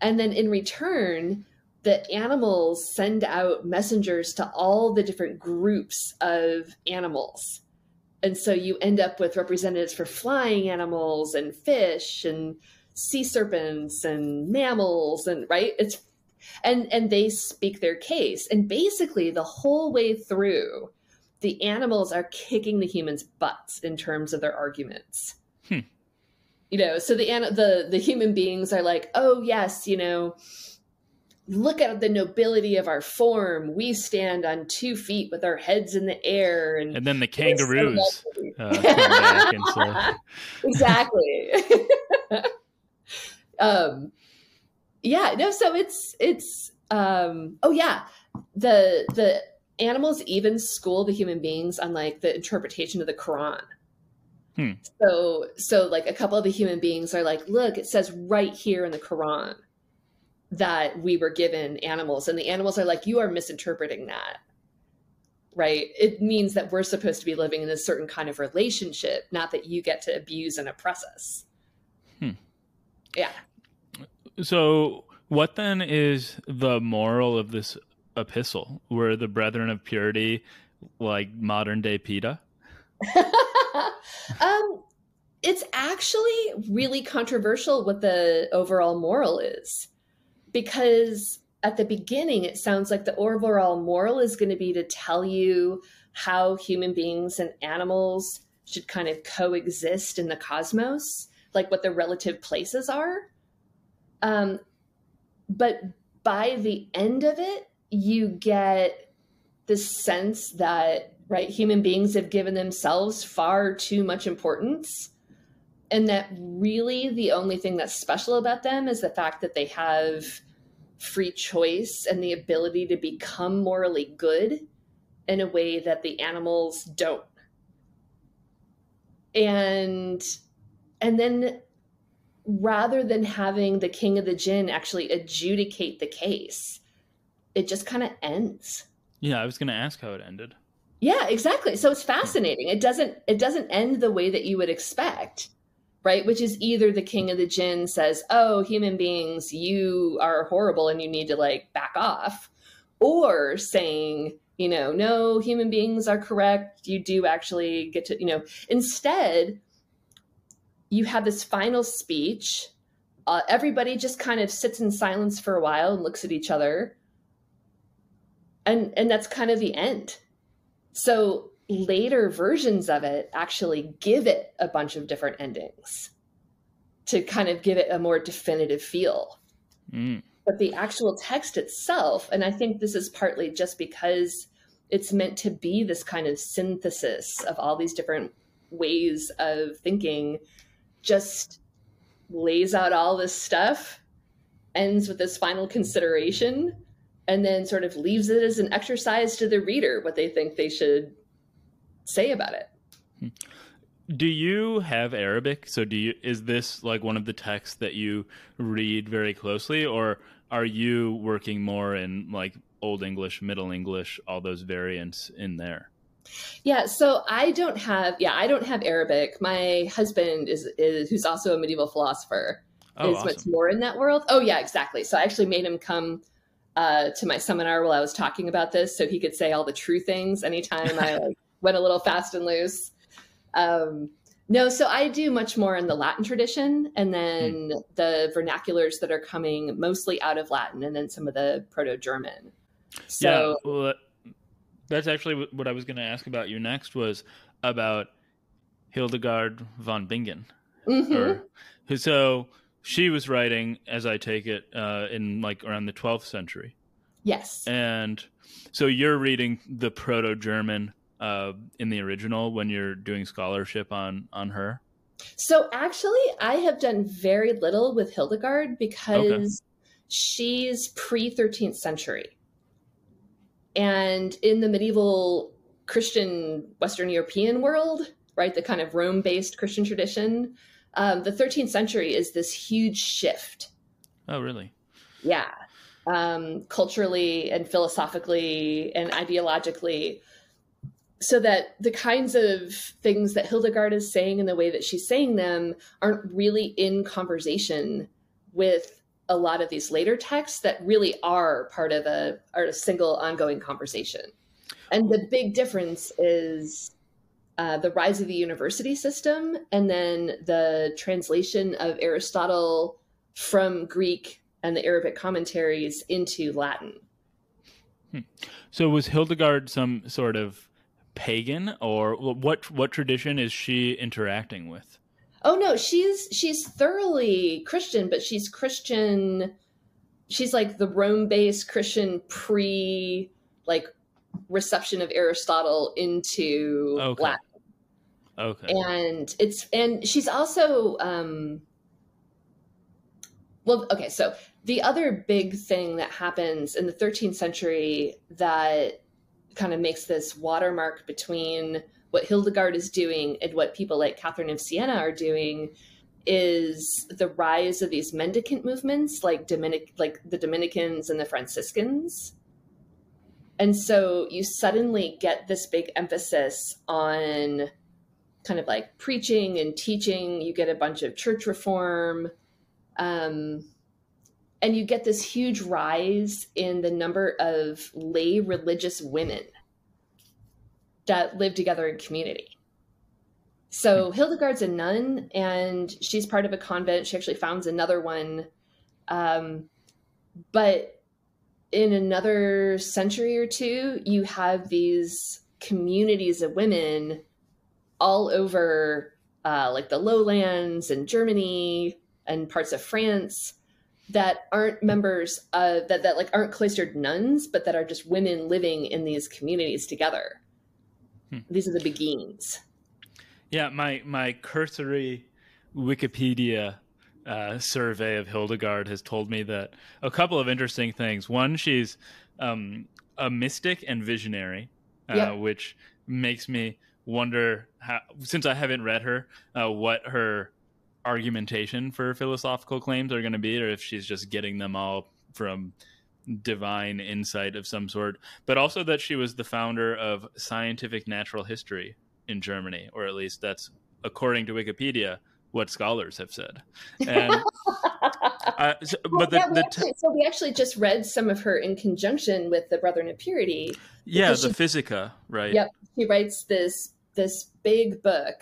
And then in return, the animals send out messengers to all the different groups of animals and so you end up with representatives for flying animals and fish and sea serpents and mammals and right it's and and they speak their case and basically the whole way through the animals are kicking the humans butts in terms of their arguments hmm. you know so the the the human beings are like oh yes you know look at the nobility of our form. We stand on two feet with our heads in the air, and, and then the kangaroos uh, so. exactly. um, yeah, no. So it's it's um, oh yeah, the the animals even school the human beings on like the interpretation of the Quran. Hmm. So so like a couple of the human beings are like, look, it says right here in the Quran that we were given animals and the animals are like you are misinterpreting that right it means that we're supposed to be living in a certain kind of relationship not that you get to abuse and oppress us hmm. yeah so what then is the moral of this epistle? Were the brethren of purity like modern day PETA? Um it's actually really controversial what the overall moral is because at the beginning it sounds like the overall moral is going to be to tell you how human beings and animals should kind of coexist in the cosmos like what the relative places are um, but by the end of it you get the sense that right human beings have given themselves far too much importance. And that really the only thing that's special about them is the fact that they have free choice and the ability to become morally good in a way that the animals don't. And and then rather than having the king of the jinn actually adjudicate the case it just kind of ends. Yeah i was going to ask how it ended. Yeah exactly. So it's fascinating. It doesn't it doesn't end the way that you would expect right? Which is either the king of the jinn says, oh, human beings, you are horrible and you need to like back off, or saying, you know, no, human beings are correct. You do actually get to, you know, instead, you have this final speech. Uh, everybody just kind of sits in silence for a while and looks at each other. And, and that's kind of the end. So later versions of it actually give it a bunch of different endings to kind of give it a more definitive feel. Mm. But the actual text itself, and I think this is partly just because it's meant to be this kind of synthesis of all these different ways of thinking, just lays out all this stuff, ends with this final consideration, and then sort of leaves it as an exercise to the reader what they think they should say about it. Hmm. Do you have Arabic? So do you is this like one of the texts that you read very closely or are you working more in like old English, middle English, all those variants in there? Yeah, so I don't have yeah, I don't have Arabic. My husband is is who's also a medieval philosopher. Oh, is awesome. much more in that world. Oh yeah, exactly. So I actually made him come uh, to my seminar while I was talking about this, so he could say all the true things anytime I like, went a little fast and loose. Um, no, so I do much more in the Latin tradition, and then Hmm. the vernaculars that are coming mostly out of Latin, and then some of the Proto-German. So yeah, well, that's actually what- I was going to ask about you next was about Hildegard von Bingen. mhm. Or, so she was writing, as I take it, uh, in like around the 12th century. yes, And so you're reading the Proto-German uh, in the original when you're doing scholarship on on her. So actually, I have done very little with Hildegard because she's pre 13th century. And in the medieval Christian Western European world, right, the kind of Rome based Christian tradition, um, the 13th century is this huge shift. Oh, really? Yeah. Um, culturally and philosophically and ideologically. So that the kinds of things that Hildegard is saying and the way that she's saying them aren't really in conversation with a lot of these later texts that really are part of a are a single ongoing conversation. And the big difference is uh, the rise of the university system and then the translation of Aristotle from Greek and the Arabic commentaries into Latin. So was Hildegard some sort of pagan, or what? What tradition is she interacting with? Oh no, she's she's thoroughly Christian, but she's Christian. She's like the Rome-based Christian pre like reception of Aristotle into Okay. Latin. Okay. and it's and she's also um well okay so the other big thing that happens in the 13th century that kind of makes this watermark between what hildegard is doing and what people like catherine of siena are doing is the rise of these mendicant movements like dominic like the dominicans and the franciscans and so you suddenly get this big emphasis on kind of like preaching and teaching. You get a bunch of church reform. Um, and you get this huge rise in the number of lay religious women that live together in community. So Hildegard's a nun and she's part of a convent. She actually founds another one. Um, but in another century or two, you have these communities of women all over uh, like the lowlands and Germany and parts of France that aren't members of that, that like aren't cloistered nuns, but that are just women living in these communities together. Hmm. These are the beguines. Yeah, my my cursory Wikipedia uh, survey of Hildegard has told me that a couple of interesting things. One, she's um, a mystic and visionary, uh, Yep. which makes me wonder how, since I haven't read her, uh, what her argumentation for philosophical claims are going to be, or if she's just getting them all from divine insight of some sort. But also that she was the founder of scientific natural history in Germany, or at least that's according to Wikipedia what scholars have said. And uh, so- Well, but the, yeah, we the actually, so we actually just read some of her in conjunction with the Brethren of Purity. yeah, the she- Physica, right? Yep. She writes this this big book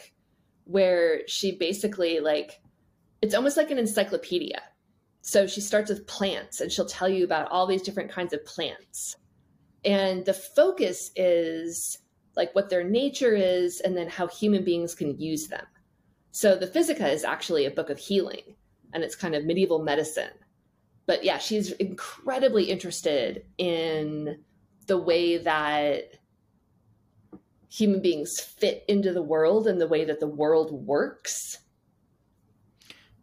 where she basically like it's almost like an encyclopedia. So she starts with plants and she'll tell you about all these different kinds of plants. And the focus is like what their nature is and then how human beings can use them. So the Physica is actually a book of healing and it's kind of medieval medicine. But yeah, she's incredibly interested in the way that human beings fit into the world and the way that the world works.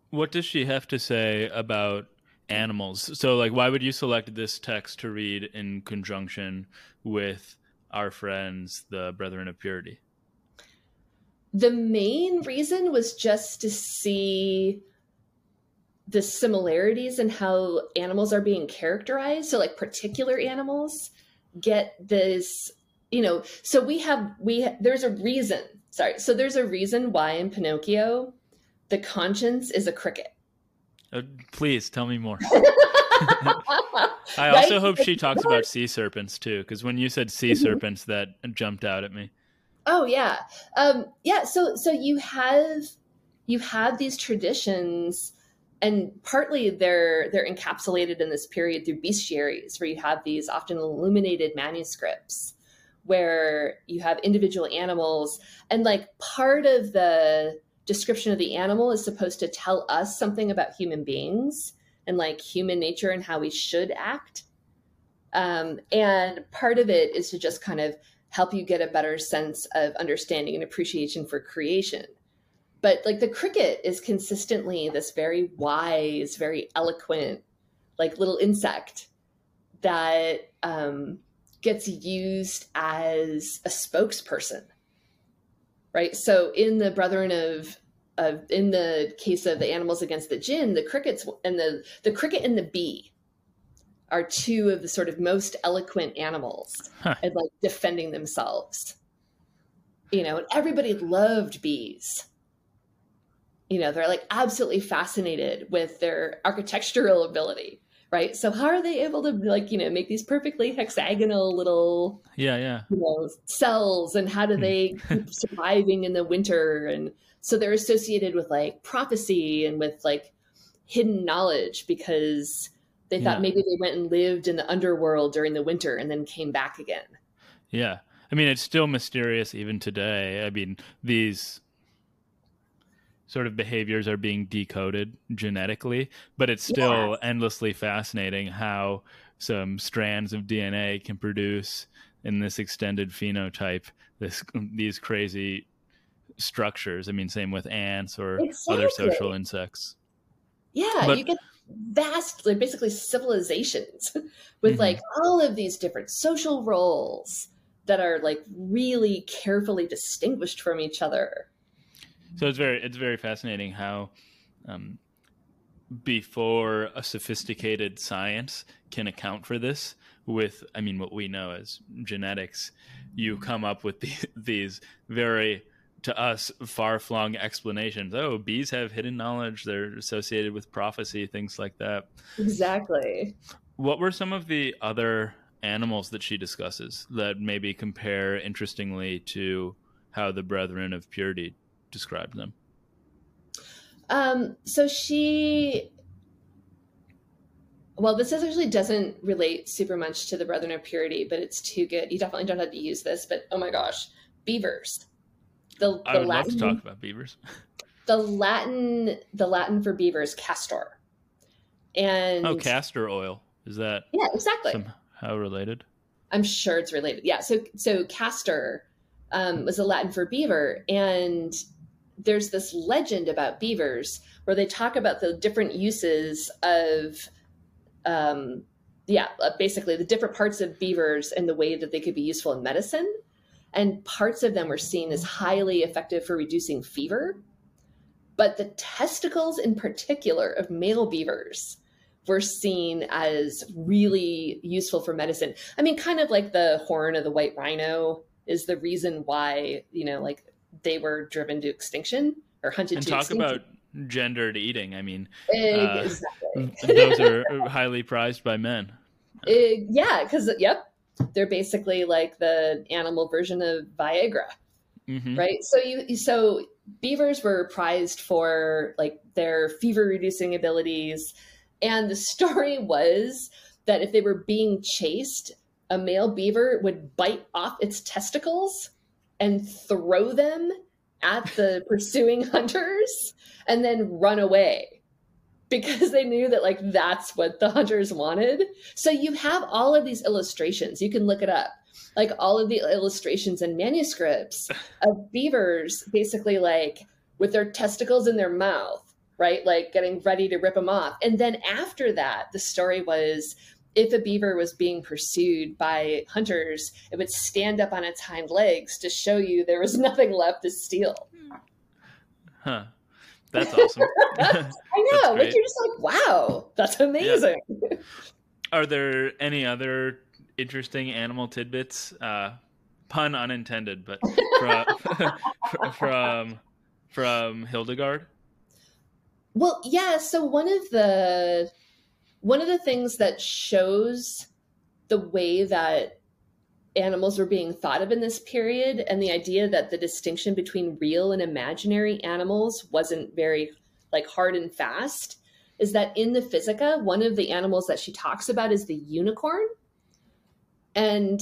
What does she have to say about animals? So, like, why would you select this text to read in conjunction with our friends, the Brethren of Purity? The main reason was just to see the similarities in how animals are being characterized. So, like, particular animals get this, you know, so we have, we, there's a reason, sorry. So, there's a reason why in Pinocchio, the conscience is a cricket. Uh, please tell me more. I also Right? hope she talks about sea serpents too, because when you said sea Mhm. serpents, that jumped out at me. Oh yeah, um, yeah. So so you have you have these traditions, and partly they're they're encapsulated in this period through bestiaries, where you have these often illuminated manuscripts, where you have individual animals, and like part of the description of the animal is supposed to tell us something about human beings and like human nature and how we should act. Um, and part of it is to just kind of help you get a better sense of understanding and appreciation for creation. But like the cricket is consistently this very wise, very eloquent, like little insect that um, gets used as a spokesperson, right? So in the Brethren of of in the case of the animals against the jinn, the crickets and the the cricket and the bee are two of the sort of most eloquent animals Huh. and like defending themselves. You know, and everybody loved bees. You know, they're like absolutely fascinated with their architectural ability, right? So how are they able to like, you know, make these perfectly hexagonal little Yeah, yeah. you know cells and how do Hmm. they keep surviving in the winter and so they're associated with like prophecy and with like hidden knowledge because they Yeah. thought maybe they went and lived in the underworld during the winter and then came back again Yeah. I mean, it's still mysterious even today. I mean, these sort of behaviors are being decoded genetically, but it's still Yes. endlessly fascinating how some strands of DNA can produce in this extended phenotype this these crazy structures. I mean, same with ants or other social insects. yeah But- you get vast like basically civilizations with Mhm. like all of these different social roles that are like really carefully distinguished from each other So it's very it's very fascinating how um, before a sophisticated science can account for this with I mean what we know as genetics, you come up with the, these very to us far-flung explanations. Oh, bees have hidden knowledge; they're associated with prophecy, things like that. exactly What were some of the other animals that she discusses that maybe compare interestingly to how the Brethren of Purity described them? Um, so she, well, this is actually doesn't relate super much to the Brethren of Purity, but it's too good. You definitely don't have to use this, but oh my gosh, beavers. The, I the would Latin, love to talk about beavers. the Latin, the Latin for beavers, castor. And Oh, castor oil. Is that yeah, exactly. somehow related? I'm sure it's related. Yeah. So so castor um, was a Latin for beaver, and there's this legend about beavers where they talk about the different uses of, um, yeah, uh, basically the different parts of beavers and the way that they could be useful in medicine. And parts of them were seen as highly effective for reducing fever. But the testicles, in particular, of male beavers were seen as really useful for medicine. I mean, kind of like the horn of the white rhino is the reason why, you know, like they were driven to extinction or hunted And to talk extinction. about gendered eating. I mean, uh, those are highly prized by men. Uh, yeah, because, yep, they're basically like the animal version of Viagra. hmm right so you so beavers were prized for like their fever reducing abilities and the story was that if they were being chased a male beaver would bite off its testicles and throw them at the pursuing hunters and then run away because they knew that like that's what the hunters wanted. So you have all of these illustrations. You can look it up. Like all of the illustrations and manuscripts of beavers basically like with their testicles in their mouth right? Like getting ready to rip them off. And then after that the story was if a beaver was being pursued by hunters it would stand up on its hind legs to show you there was nothing left to steal Huh. That's awesome. i know but you're just like wow that's amazing are there any other interesting animal tidbits? Uh, pun unintended, but from from, from Hildegard. Well, yeah. So one of the one of the things that shows the way that animals were being thought of in this period and the idea that the distinction between real and imaginary animals wasn't very like hard and fast is that in the physica one of the animals that she talks about is the unicorn. And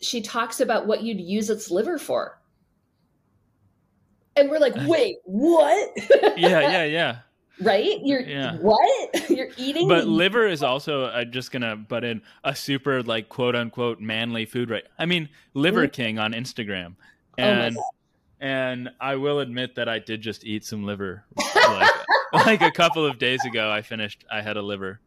she talks about what you'd use its liver for. And we're like wait what? Yeah yeah yeah right? You're yeah. what? You're eating. But liver is also uh, just gonna butt in a super like quote unquote manly food, right? I mean, Liver mm-hmm. King on Instagram, oh and oh and I will admit that I did just eat some liver, like, like a couple of days ago. I finished. I had a liver.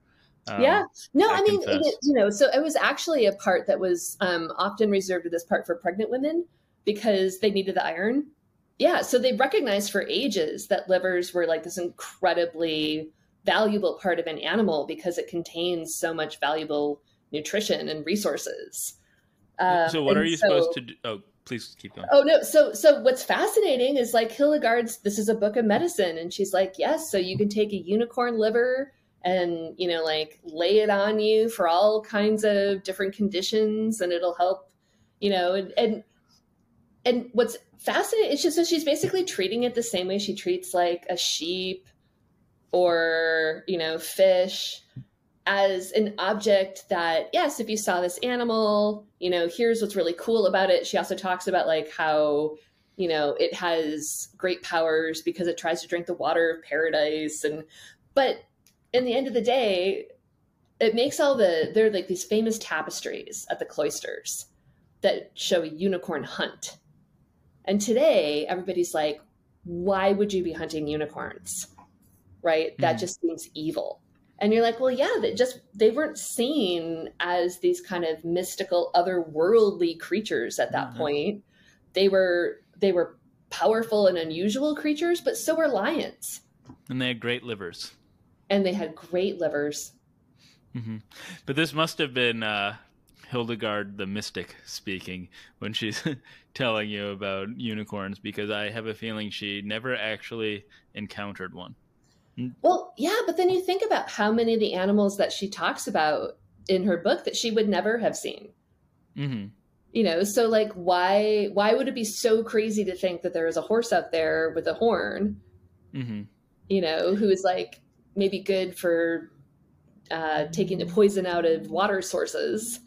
Um, yeah. No, I, I mean, it, you know, so it was actually a part that was um, often reserved to this part for pregnant women because they needed the iron yeah, so they recognized for ages that livers were like this incredibly valuable part of an animal because it contains so much valuable nutrition and resources. Uh, so what are you so, supposed to do? Oh, please keep going. Oh no, so so what's fascinating is like Hildegard's this is a book of medicine and she's like, "Yes, so you can take a unicorn liver and, you know, like lay it on you for all kinds of different conditions and it'll help, you know, and and and what's fascinating is just so she's basically treating it the same way she treats like a sheep or you know fish as an object that yes if you saw this animal you know here's what's really cool about it. She also talks about like how you know it has great powers because it tries to drink the water of paradise and but in the end of the day it makes all the there are like these famous tapestries at the cloisters that show a unicorn hunt and today, everybody's like, why would you be hunting unicorns? Right? Mm-hmm. That just seems evil. And you're like, well, yeah, they just they weren't seen as these kind of mystical, otherworldly creatures at that mm-hmm. point. They were they were powerful and unusual creatures, but so were lions. And they had great livers. And they had great livers. Mm-hmm. But this must have been uh, Hildegard the mystic speaking when she's telling you about unicorns because I have a feeling she never actually encountered one. Well, yeah, but then you think about how many of the animals that she talks about in her book that she would never have seen. Mm-hmm. You know, so like, why why would it be so crazy to think that there is a horse out there with a horn? Mm-hmm. You know, who is like maybe good for uh, taking the poison out of water sources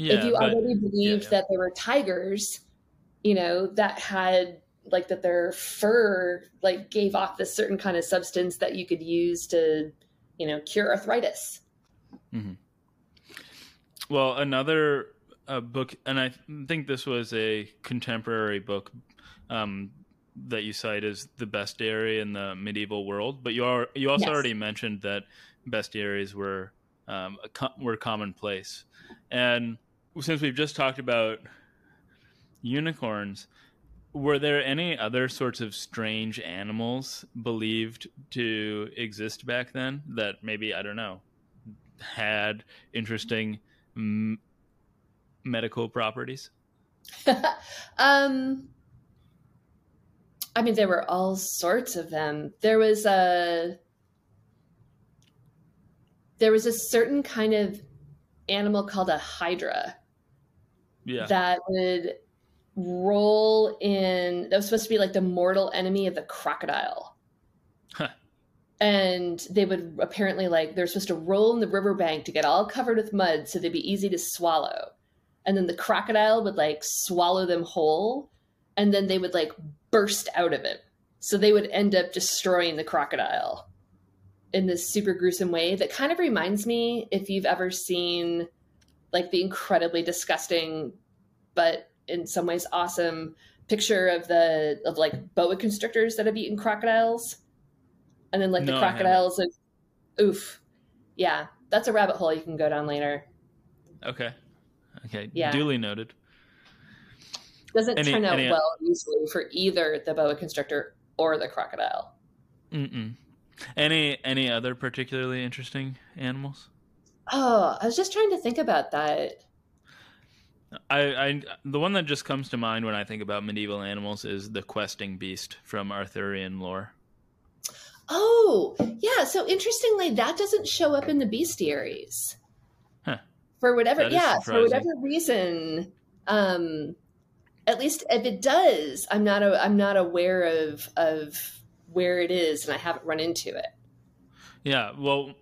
yeah, if you but, already believed yeah, yeah. that there were tigers, you know, that had like that their fur like gave off this certain kind of substance that you could use to, you know, cure arthritis. Mm-hmm. Well, another uh, book, and I think this was a contemporary book um, that you cite as the bestiary in the medieval world. But you are you also yes. already mentioned that bestiaries were um, were commonplace, and since we've just talked about unicorns, were there any other sorts of strange animals believed to exist back then that maybe I don't know had interesting m- medical properties? um, I mean, there were all sorts of them. There was a there was a certain kind of animal called a hydra yeah. that would roll in that was supposed to be like the mortal enemy of the crocodile huh. and they would apparently like they're supposed to roll in the riverbank to get all covered with mud so they'd be easy to swallow and then the crocodile would like swallow them whole and then they would like burst out of it so they would end up destroying the crocodile in this super gruesome way that kind of reminds me if you've ever seen like the incredibly disgusting but in some ways awesome picture of the of like boa constrictors that have eaten crocodiles. And then like no, the crocodiles like oof. Yeah that's a rabbit hole you can go down later. Okay. Okay yeah. duly noted. Doesn't any, turn out any, well usually for either the boa constrictor or the crocodile. Mm-mm. any any other particularly interesting animals? Oh, I was just trying to think about that. I, I the one that just comes to mind when I think about medieval animals is the questing beast from Arthurian lore. Oh, yeah. So interestingly, that doesn't show up in the bestiaries. Huh. For whatever, yeah, for whatever reason, um, at least if it does, I'm not a, I'm not aware of of where it is, and I haven't run into it. Yeah. Well,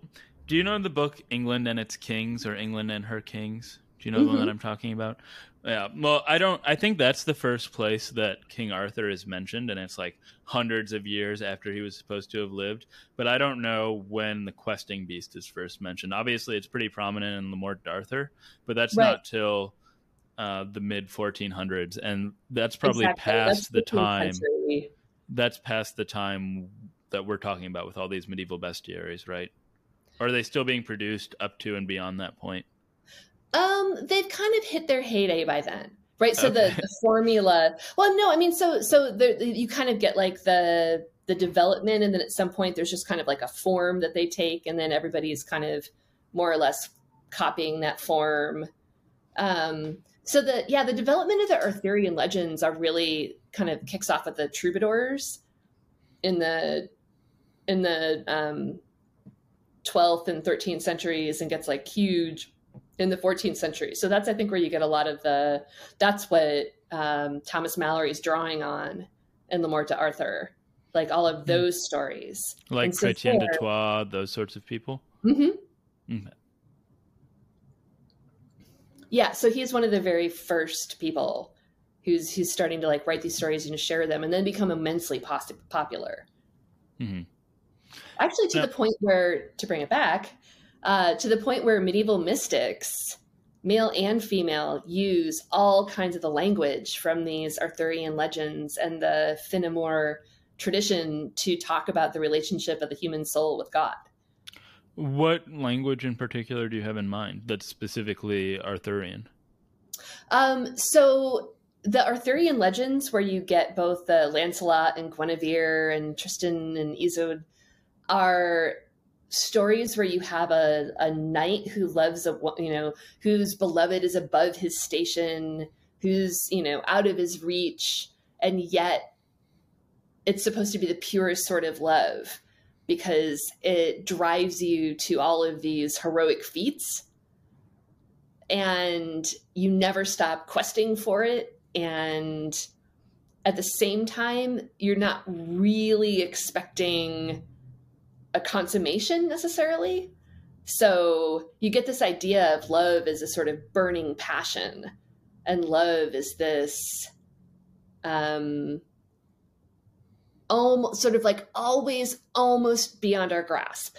do you know the book England and its Kings or England and Her Kings? Do you know the one that I'm talking about? Yeah. Well, I don't. I think that's the first place that King Arthur is mentioned, and it's like hundreds of years after he was supposed to have lived. But I don't know when the questing beast is first mentioned. Obviously, it's pretty prominent in the Morte d'Arthur, but that's Right. not till uh, the mid 1400s, and that's probably Exactly. That's past the time. That's past the time that we're talking about with all these medieval bestiaries, right? Or are they still being produced up to and beyond that point? Um, they've kind of hit their heyday by then, right? So Okay. the, the formula. Well, no, I mean, so so the, you kind of get like the the development, and then at some point there's just kind of like a form that they take, and then everybody's kind of more or less copying that form. Um, so the yeah, the development of the Arthurian legends are really kind of kicks off with the troubadours in the in the um, 12th and 13th centuries and gets like huge in the 14th century. So that's I think where you get a lot of the that's what um, Thomas is drawing on in Le Morte d'Arthur, like all of those stories. Like so Chrétien de Troyes, those sorts of people? hmm Okay. Yeah, so he's one of the very first people who's who's starting to like write these stories and share them, and then become immensely pos- popular. Mhm. Actually, to Yeah. the point where to bring it back, uh, to the point where medieval mystics, male and female, use all kinds of the language from these Arthurian legends and the fin'amor tradition to talk about the relationship of the human soul with God. What language in particular do you have in mind that's specifically Arthurian? Um, so the Arthurian legends, where you get both the Lancelot and Guinevere and Tristan and Isolde, are stories where you have a, a knight who loves a you know whose beloved is above his station, who's you know out of his reach, and yet it's supposed to be the purest sort of love because it drives you to all of these heroic feats. And you never stop questing for it. And at the same time you're not really expecting a consummation necessarily. So you get this idea of love as a sort of burning passion and love is this um almost sort of like always almost beyond our grasp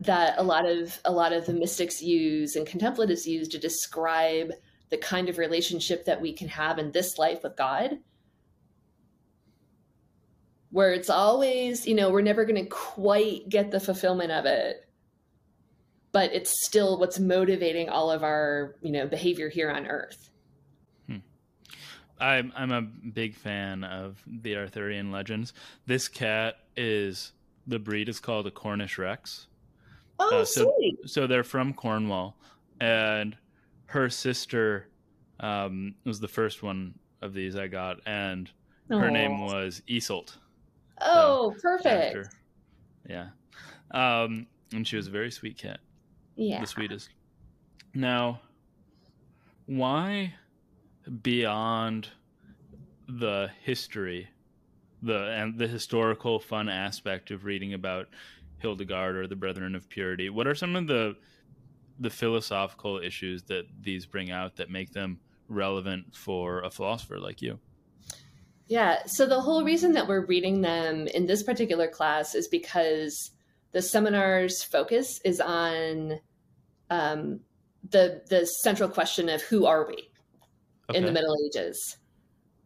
that a lot of a lot of the mystics use and contemplatives use to describe the kind of relationship that we can have in this life with God where it's always you know we're never going to quite get the fulfillment of it but it's still what's motivating all of our you know behavior here on earth I'm I'm a big fan of the Arthurian legends. This cat is the breed is called a Cornish Rex. oh Uh, so- sweet So they're from Cornwall, and her sister um, was the first one of these I got, and her name was Isolt. Oh perfect after. Yeah, um, and she was a very sweet cat. yeah the sweetest. Now, why beyond the history, the and the historical fun aspect of reading about Hildegard or the Brethren of Purity? What are some of the the philosophical issues that these bring out that make them relevant for a philosopher like you? Yeah. So the whole reason that we're reading them in this particular class is because the seminar's focus is on um, the the central question of who are we in the Middle Ages.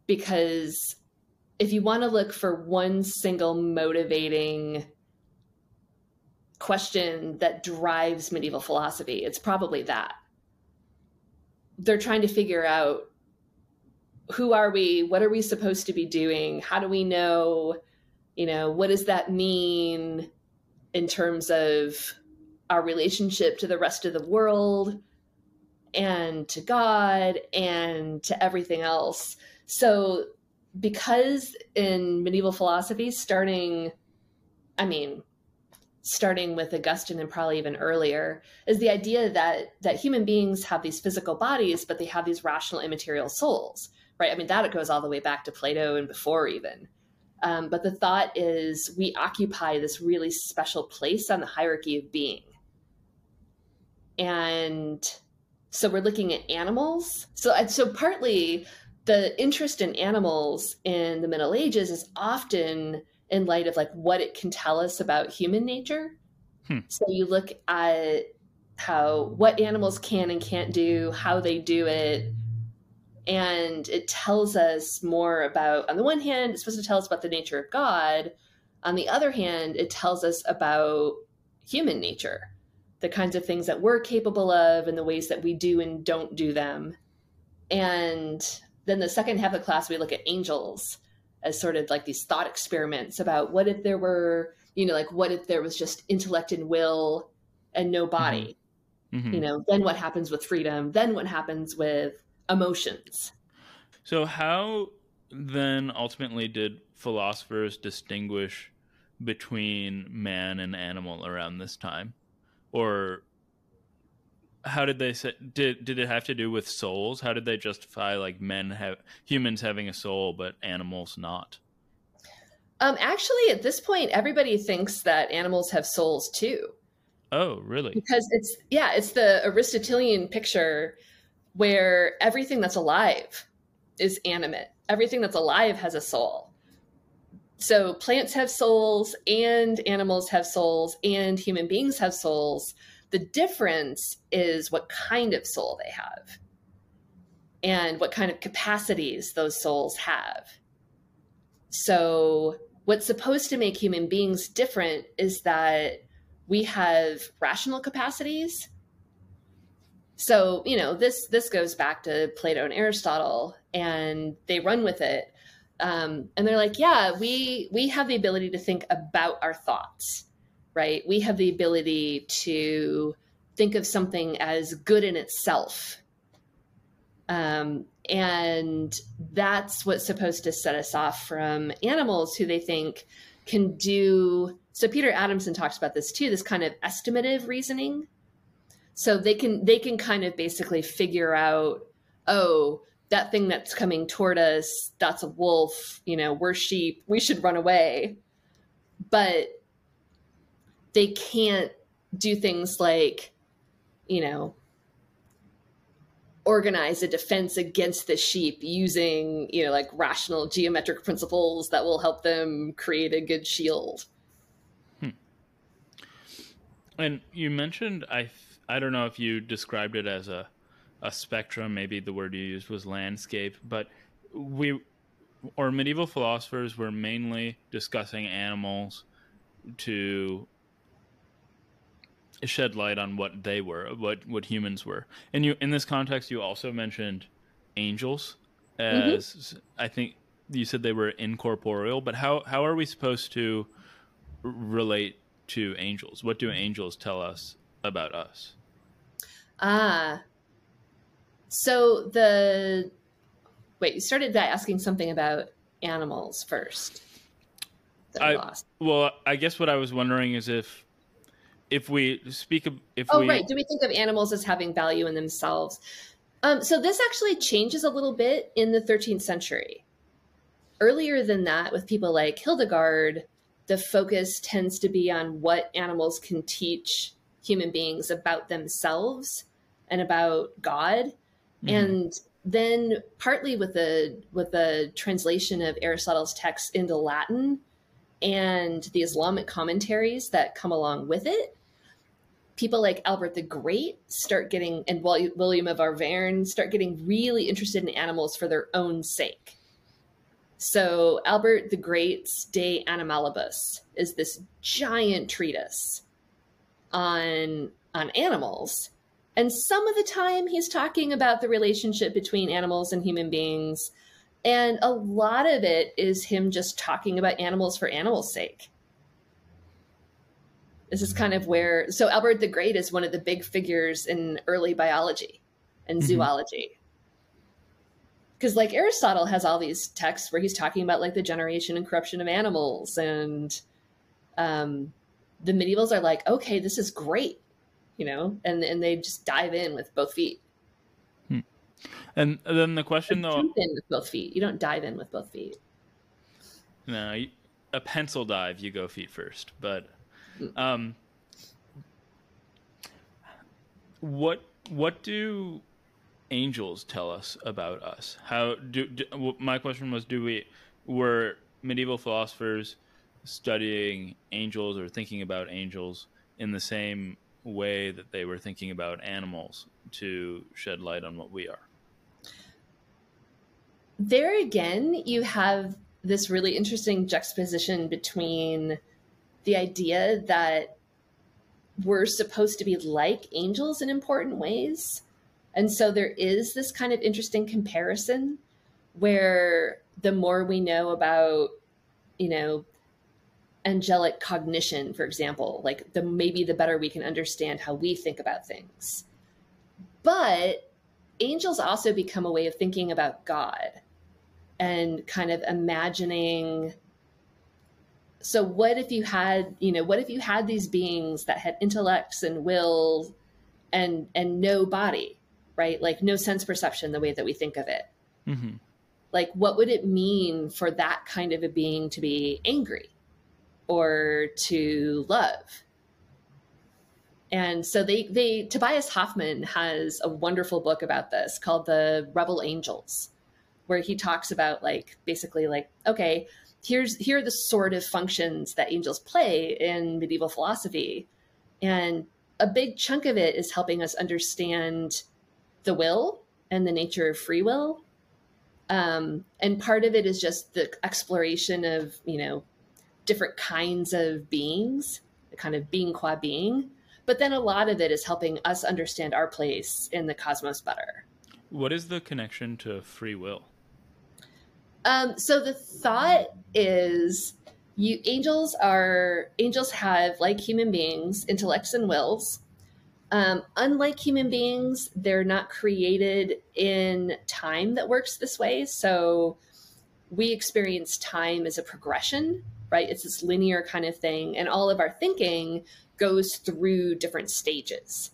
Because if you want to look for one single motivating question that drives medieval philosophy, it's probably that. They're trying to figure out who are we? What are we supposed to be doing? How do we know? You know, what does that mean in terms of our relationship to the rest of the world and to God and to everything else? So, because in medieval philosophy, starting I mean, starting with Augustine and probably even earlier, is the idea that that human beings have these physical bodies, but they have these rational immaterial souls, right? I mean, that goes all the way back to Plato and before even. Um, but the thought is we occupy this really special place on the hierarchy of being. And so we're looking at animals. So, so partly the interest in animals in the Middle Ages is often in light of like what it can tell us about human nature. Hmm. So you look at how what animals can and can't do, how they do it, and it tells us more about on the one hand, it's supposed to tell us about the nature of God. On the other hand, it tells us about human nature, the kinds of things that we're capable of and the ways that we do and don't do them. And then the second half of the class, we look at angels as sort of like these thought experiments about what if there were, you know, like what if there was just intellect and will and no body? Mm-hmm. Mm-hmm. You know, then what happens with freedom? Then what happens with emotions? So, how then ultimately did philosophers distinguish between man and animal around this time? Or how did they say did did it have to do with souls how did they justify like men have humans having a soul but animals not um actually at this point everybody thinks that animals have souls too oh really because it's yeah it's the aristotelian picture where everything that's alive is animate everything that's alive has a soul so plants have souls and animals have souls and human beings have souls the difference is what kind of soul they have and what kind of capacities those souls have. So, what's supposed to make human beings different is that we have rational capacities. So, you know, this this goes back to Plato and Aristotle, and they run with it. Um, and they're like, yeah, we we have the ability to think about our thoughts right? We have the ability to think of something as good in itself. Um, and that's what's supposed to set us off from animals who they think can do. So Peter Adamson talks about this too, this kind of estimative reasoning. So they can they can kind of basically figure out, oh, that thing that's coming toward us, that's a wolf, you know, we're sheep, we should run away. But they can't do things like, you know, organize a defense against the sheep using, you know, like rational geometric principles that will help them create a good shield. Hmm. And you mentioned I I don't know if you described it as a a spectrum, maybe the word you used was landscape, but we or medieval philosophers were mainly discussing animals to shed light on what they were, what what humans were. And you in this context, you also mentioned angels as mm-hmm. I think you said they were incorporeal. But how how are we supposed to relate to angels? What do angels tell us about us? Ah, so the wait, you started by asking something about animals first. I, I well, I guess what I was wondering is if if we speak of if oh we... right. Do we think of animals as having value in themselves? Um, so this actually changes a little bit in the 13th century. Earlier than that with people like hildegard the focus tends to be on what animals can teach human beings about themselves and about god mm-hmm. and then partly with the with the translation of aristotle's text into latin and the islamic commentaries that come along with it people like Albert the Great start getting, and William of Auvergne start getting really interested in animals for their own sake. So, Albert the Great's De Animalibus is this giant treatise on, on animals. And some of the time, he's talking about the relationship between animals and human beings. And a lot of it is him just talking about animals for animals' sake. This is kind of where so Albert the Great is one of the big figures in early biology and mm-hmm. zoology. Because like Aristotle has all these texts where he's talking about like the generation and corruption of animals and um, the medievals are like, okay, this is great, you know, and and they just dive in with both feet. Hmm. And then the question though, jump in with both feet. You don't dive in with both feet. No, a pencil dive, you go feet first. But hmm. um, what what do angels tell us about us? How do, do my question was do we were medieval philosophers studying angels or thinking about angels in the same way that they were thinking about animals to shed light on what we are? There again, you have this really interesting juxtaposition between the idea that we're supposed to be like angels in important ways. And so there is this kind of interesting comparison where the more we know about, you know, angelic cognition, for example, like the maybe the better we can understand how we think about things. But angels also become a way of thinking about God and kind of imagining so what if you had you know what if you had these beings that had intellects and will and and no body right like no sense perception the way that we think of it mm-hmm. like what would it mean for that kind of a being to be angry or to love. And so they they tobias Hoffmann has a wonderful book about this called the rebel angels where he talks about like basically like okay here's here are the sort of functions that angels play in medieval philosophy. And a big chunk of it is helping us understand the will and the nature of free will. Um, and part of it is just the exploration of you know different kinds of beings the kind of being qua being but then a lot of it is helping us understand our place in the cosmos better. What is the connection to free will? Um, so the thought is you angels are angels have like human beings intellects and wills. Um, unlike human beings they're not created in time that works this way. So we experience time as a progression right it's this linear kind of thing and all of our thinking goes through different stages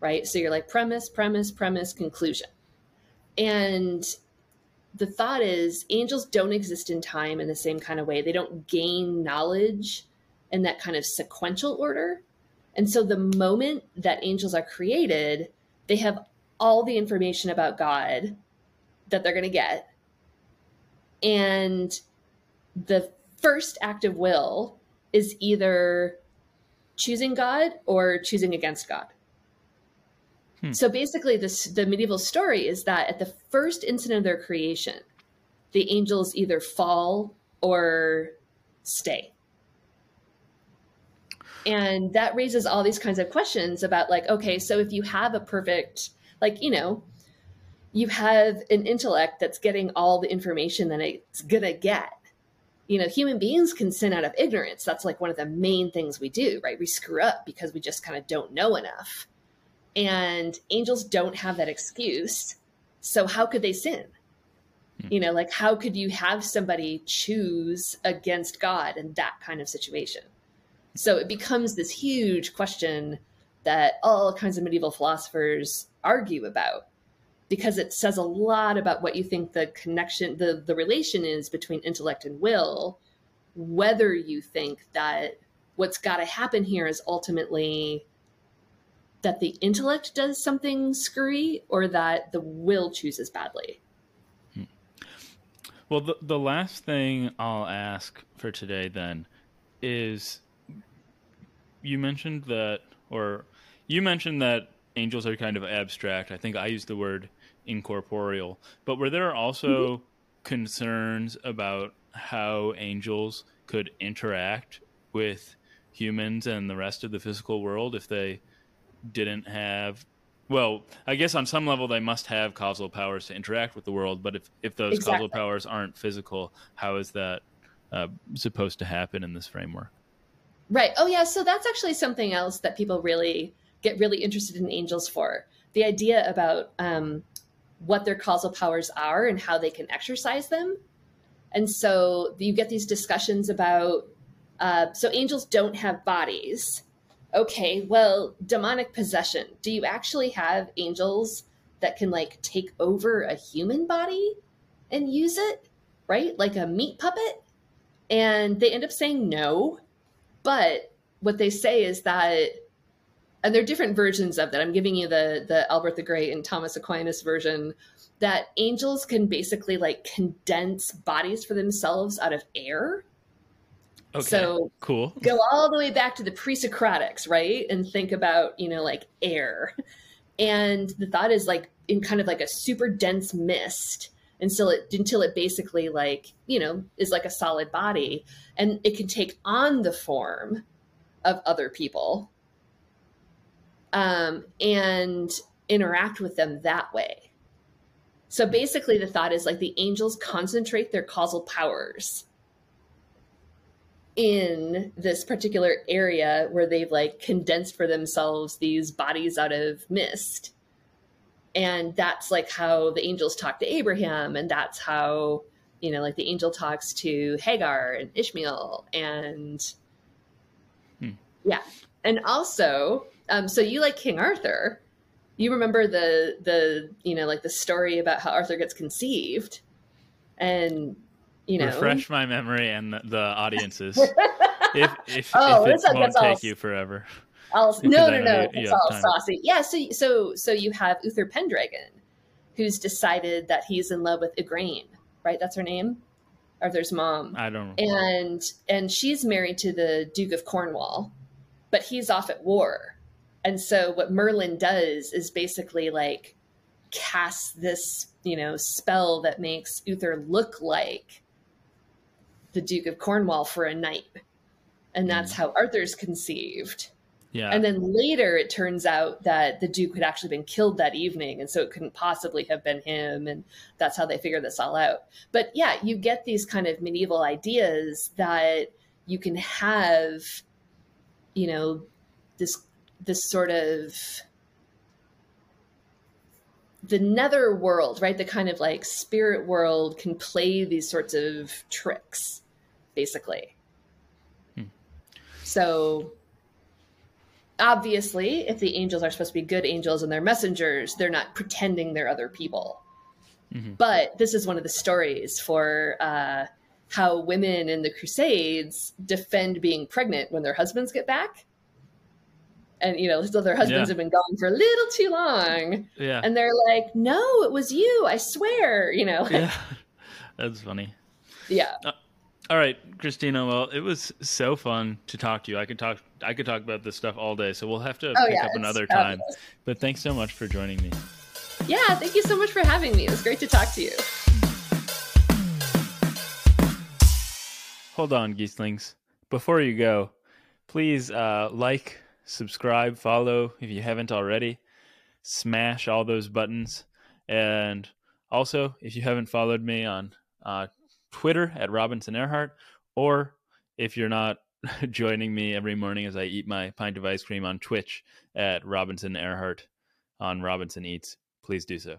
right so you're like premise premise premise conclusion and the thought is angels don't exist in time in the same kind of way. They don't gain knowledge in that kind of sequential order. And so the moment that angels are created, they have all the information about God that they're going to get. And the first act of will is either choosing God or choosing against God. Hmm. So basically, this the medieval story is that at the first instant of their creation, the angels either fall or stay. And that raises all these kinds of questions about like, okay, so if you have a perfect, like, you know, you have an intellect that's getting all the information that it's gonna get. You know, human beings can sin out of ignorance. That's like one of the main things we do, right? We screw up because we just kind of don't know enough. And angels don't have that excuse. So how could they sin? Hmm. You know, like how could you have somebody choose against God in that kind of situation? So it becomes this huge question that all kinds of medieval philosophers argue about because it says a lot about what you think the connection the the relation is between intellect and will whether you think that what's got to happen here is ultimately that the intellect does something screwy or that the will chooses badly. Hmm. Well, the, the last thing I'll ask for today then is you mentioned that, or you mentioned that angels are kind of abstract. I think I used the word incorporeal, but were there also mm-hmm. concerns about how angels could interact with humans and the rest of the physical world if they didn't have well, I guess on some level they must have causal powers to interact with the world, but if, if those exactly. causal powers aren't physical, how is that uh, supposed to happen in this framework? Right. Oh, yeah. So that's actually something else that people really get really interested in angels for. The idea about um, what their causal powers are and how they can exercise them. And so you get these discussions about Uh, so angels don't have bodies. Okay, well, demonic possession. Do you actually have angels that can like take over a human body and use it? Right? Like a meat puppet? And they end up saying no. But what they say is that and there are different versions of that. I'm giving you the the Albert the Great and Thomas Aquinas version that angels can basically like condense bodies for themselves out of air. Okay. So cool. Go all the way back to the pre-Socratics, right? And think about, you know, like air. And the thought is like in kind of like a super dense mist until it until it basically like, you know, is like a solid body and it can take on the form of other people um, and interact with them that way. So basically, the thought is like the angels concentrate their causal powers in this particular area where they've like condensed for themselves these bodies out of mist. And that's like how the angels talk to Abraham, and that's how, you know, like the angel talks to Hagar and Ishmael, and hmm. yeah. And also, um, so you like King Arthur. You remember the the you know like the story about how Arthur gets conceived, and you know refresh my memory and the, the audiences. if if, oh, if it won't take all, you forever. I'll, no, no, no, it's all time. saucy. Yeah, so so so you have Uther Pendragon, who's decided that he's in love with Igraine, right? That's her name, Arthur's mom. I don't. know. And and she's married to the Duke of Cornwall, but he's off at war. And so what Merlin does is basically like cast this, you know, spell that makes Uther look like the Duke of Cornwall for a night. And that's mm. how Arthur's conceived. Yeah. And then later it turns out that the Duke had actually been killed that evening. And so it couldn't possibly have been him. And that's how they figure this all out. But yeah, you get these kind of medieval ideas that you can have, you know, this this sort of the nether world, right? The kind of like spirit world can play these sorts of tricks, basically. Hmm. So obviously, if the angels are supposed to be good angels and they're messengers, they're not pretending they're other people. Mm-hmm. But this is one of the stories for uh, how women in the Crusades defend being pregnant when their husbands get back and you know their husbands yeah. have been gone for a little too long. Yeah. And they're like no it was you i swear you know? Yeah. That's funny. Yeah. Uh, all right christina well it was so fun to talk to you. I could talk i could talk about this stuff all day so we'll have to oh, pick yeah, up another time. Fabulous. but thanks so much for joining me. Yeah thank you so much for having me. It was great to talk to you. Hold on geeslings. Before you go please uh, like subscribe, follow if you haven't already. Smash all those buttons. And also, if you haven't followed me on uh, Twitter at Robinson Erhardt, or if you're not joining me every morning as I eat my pint of ice cream on Twitch at Robinson Erhardt on Robinson Eats, please do so.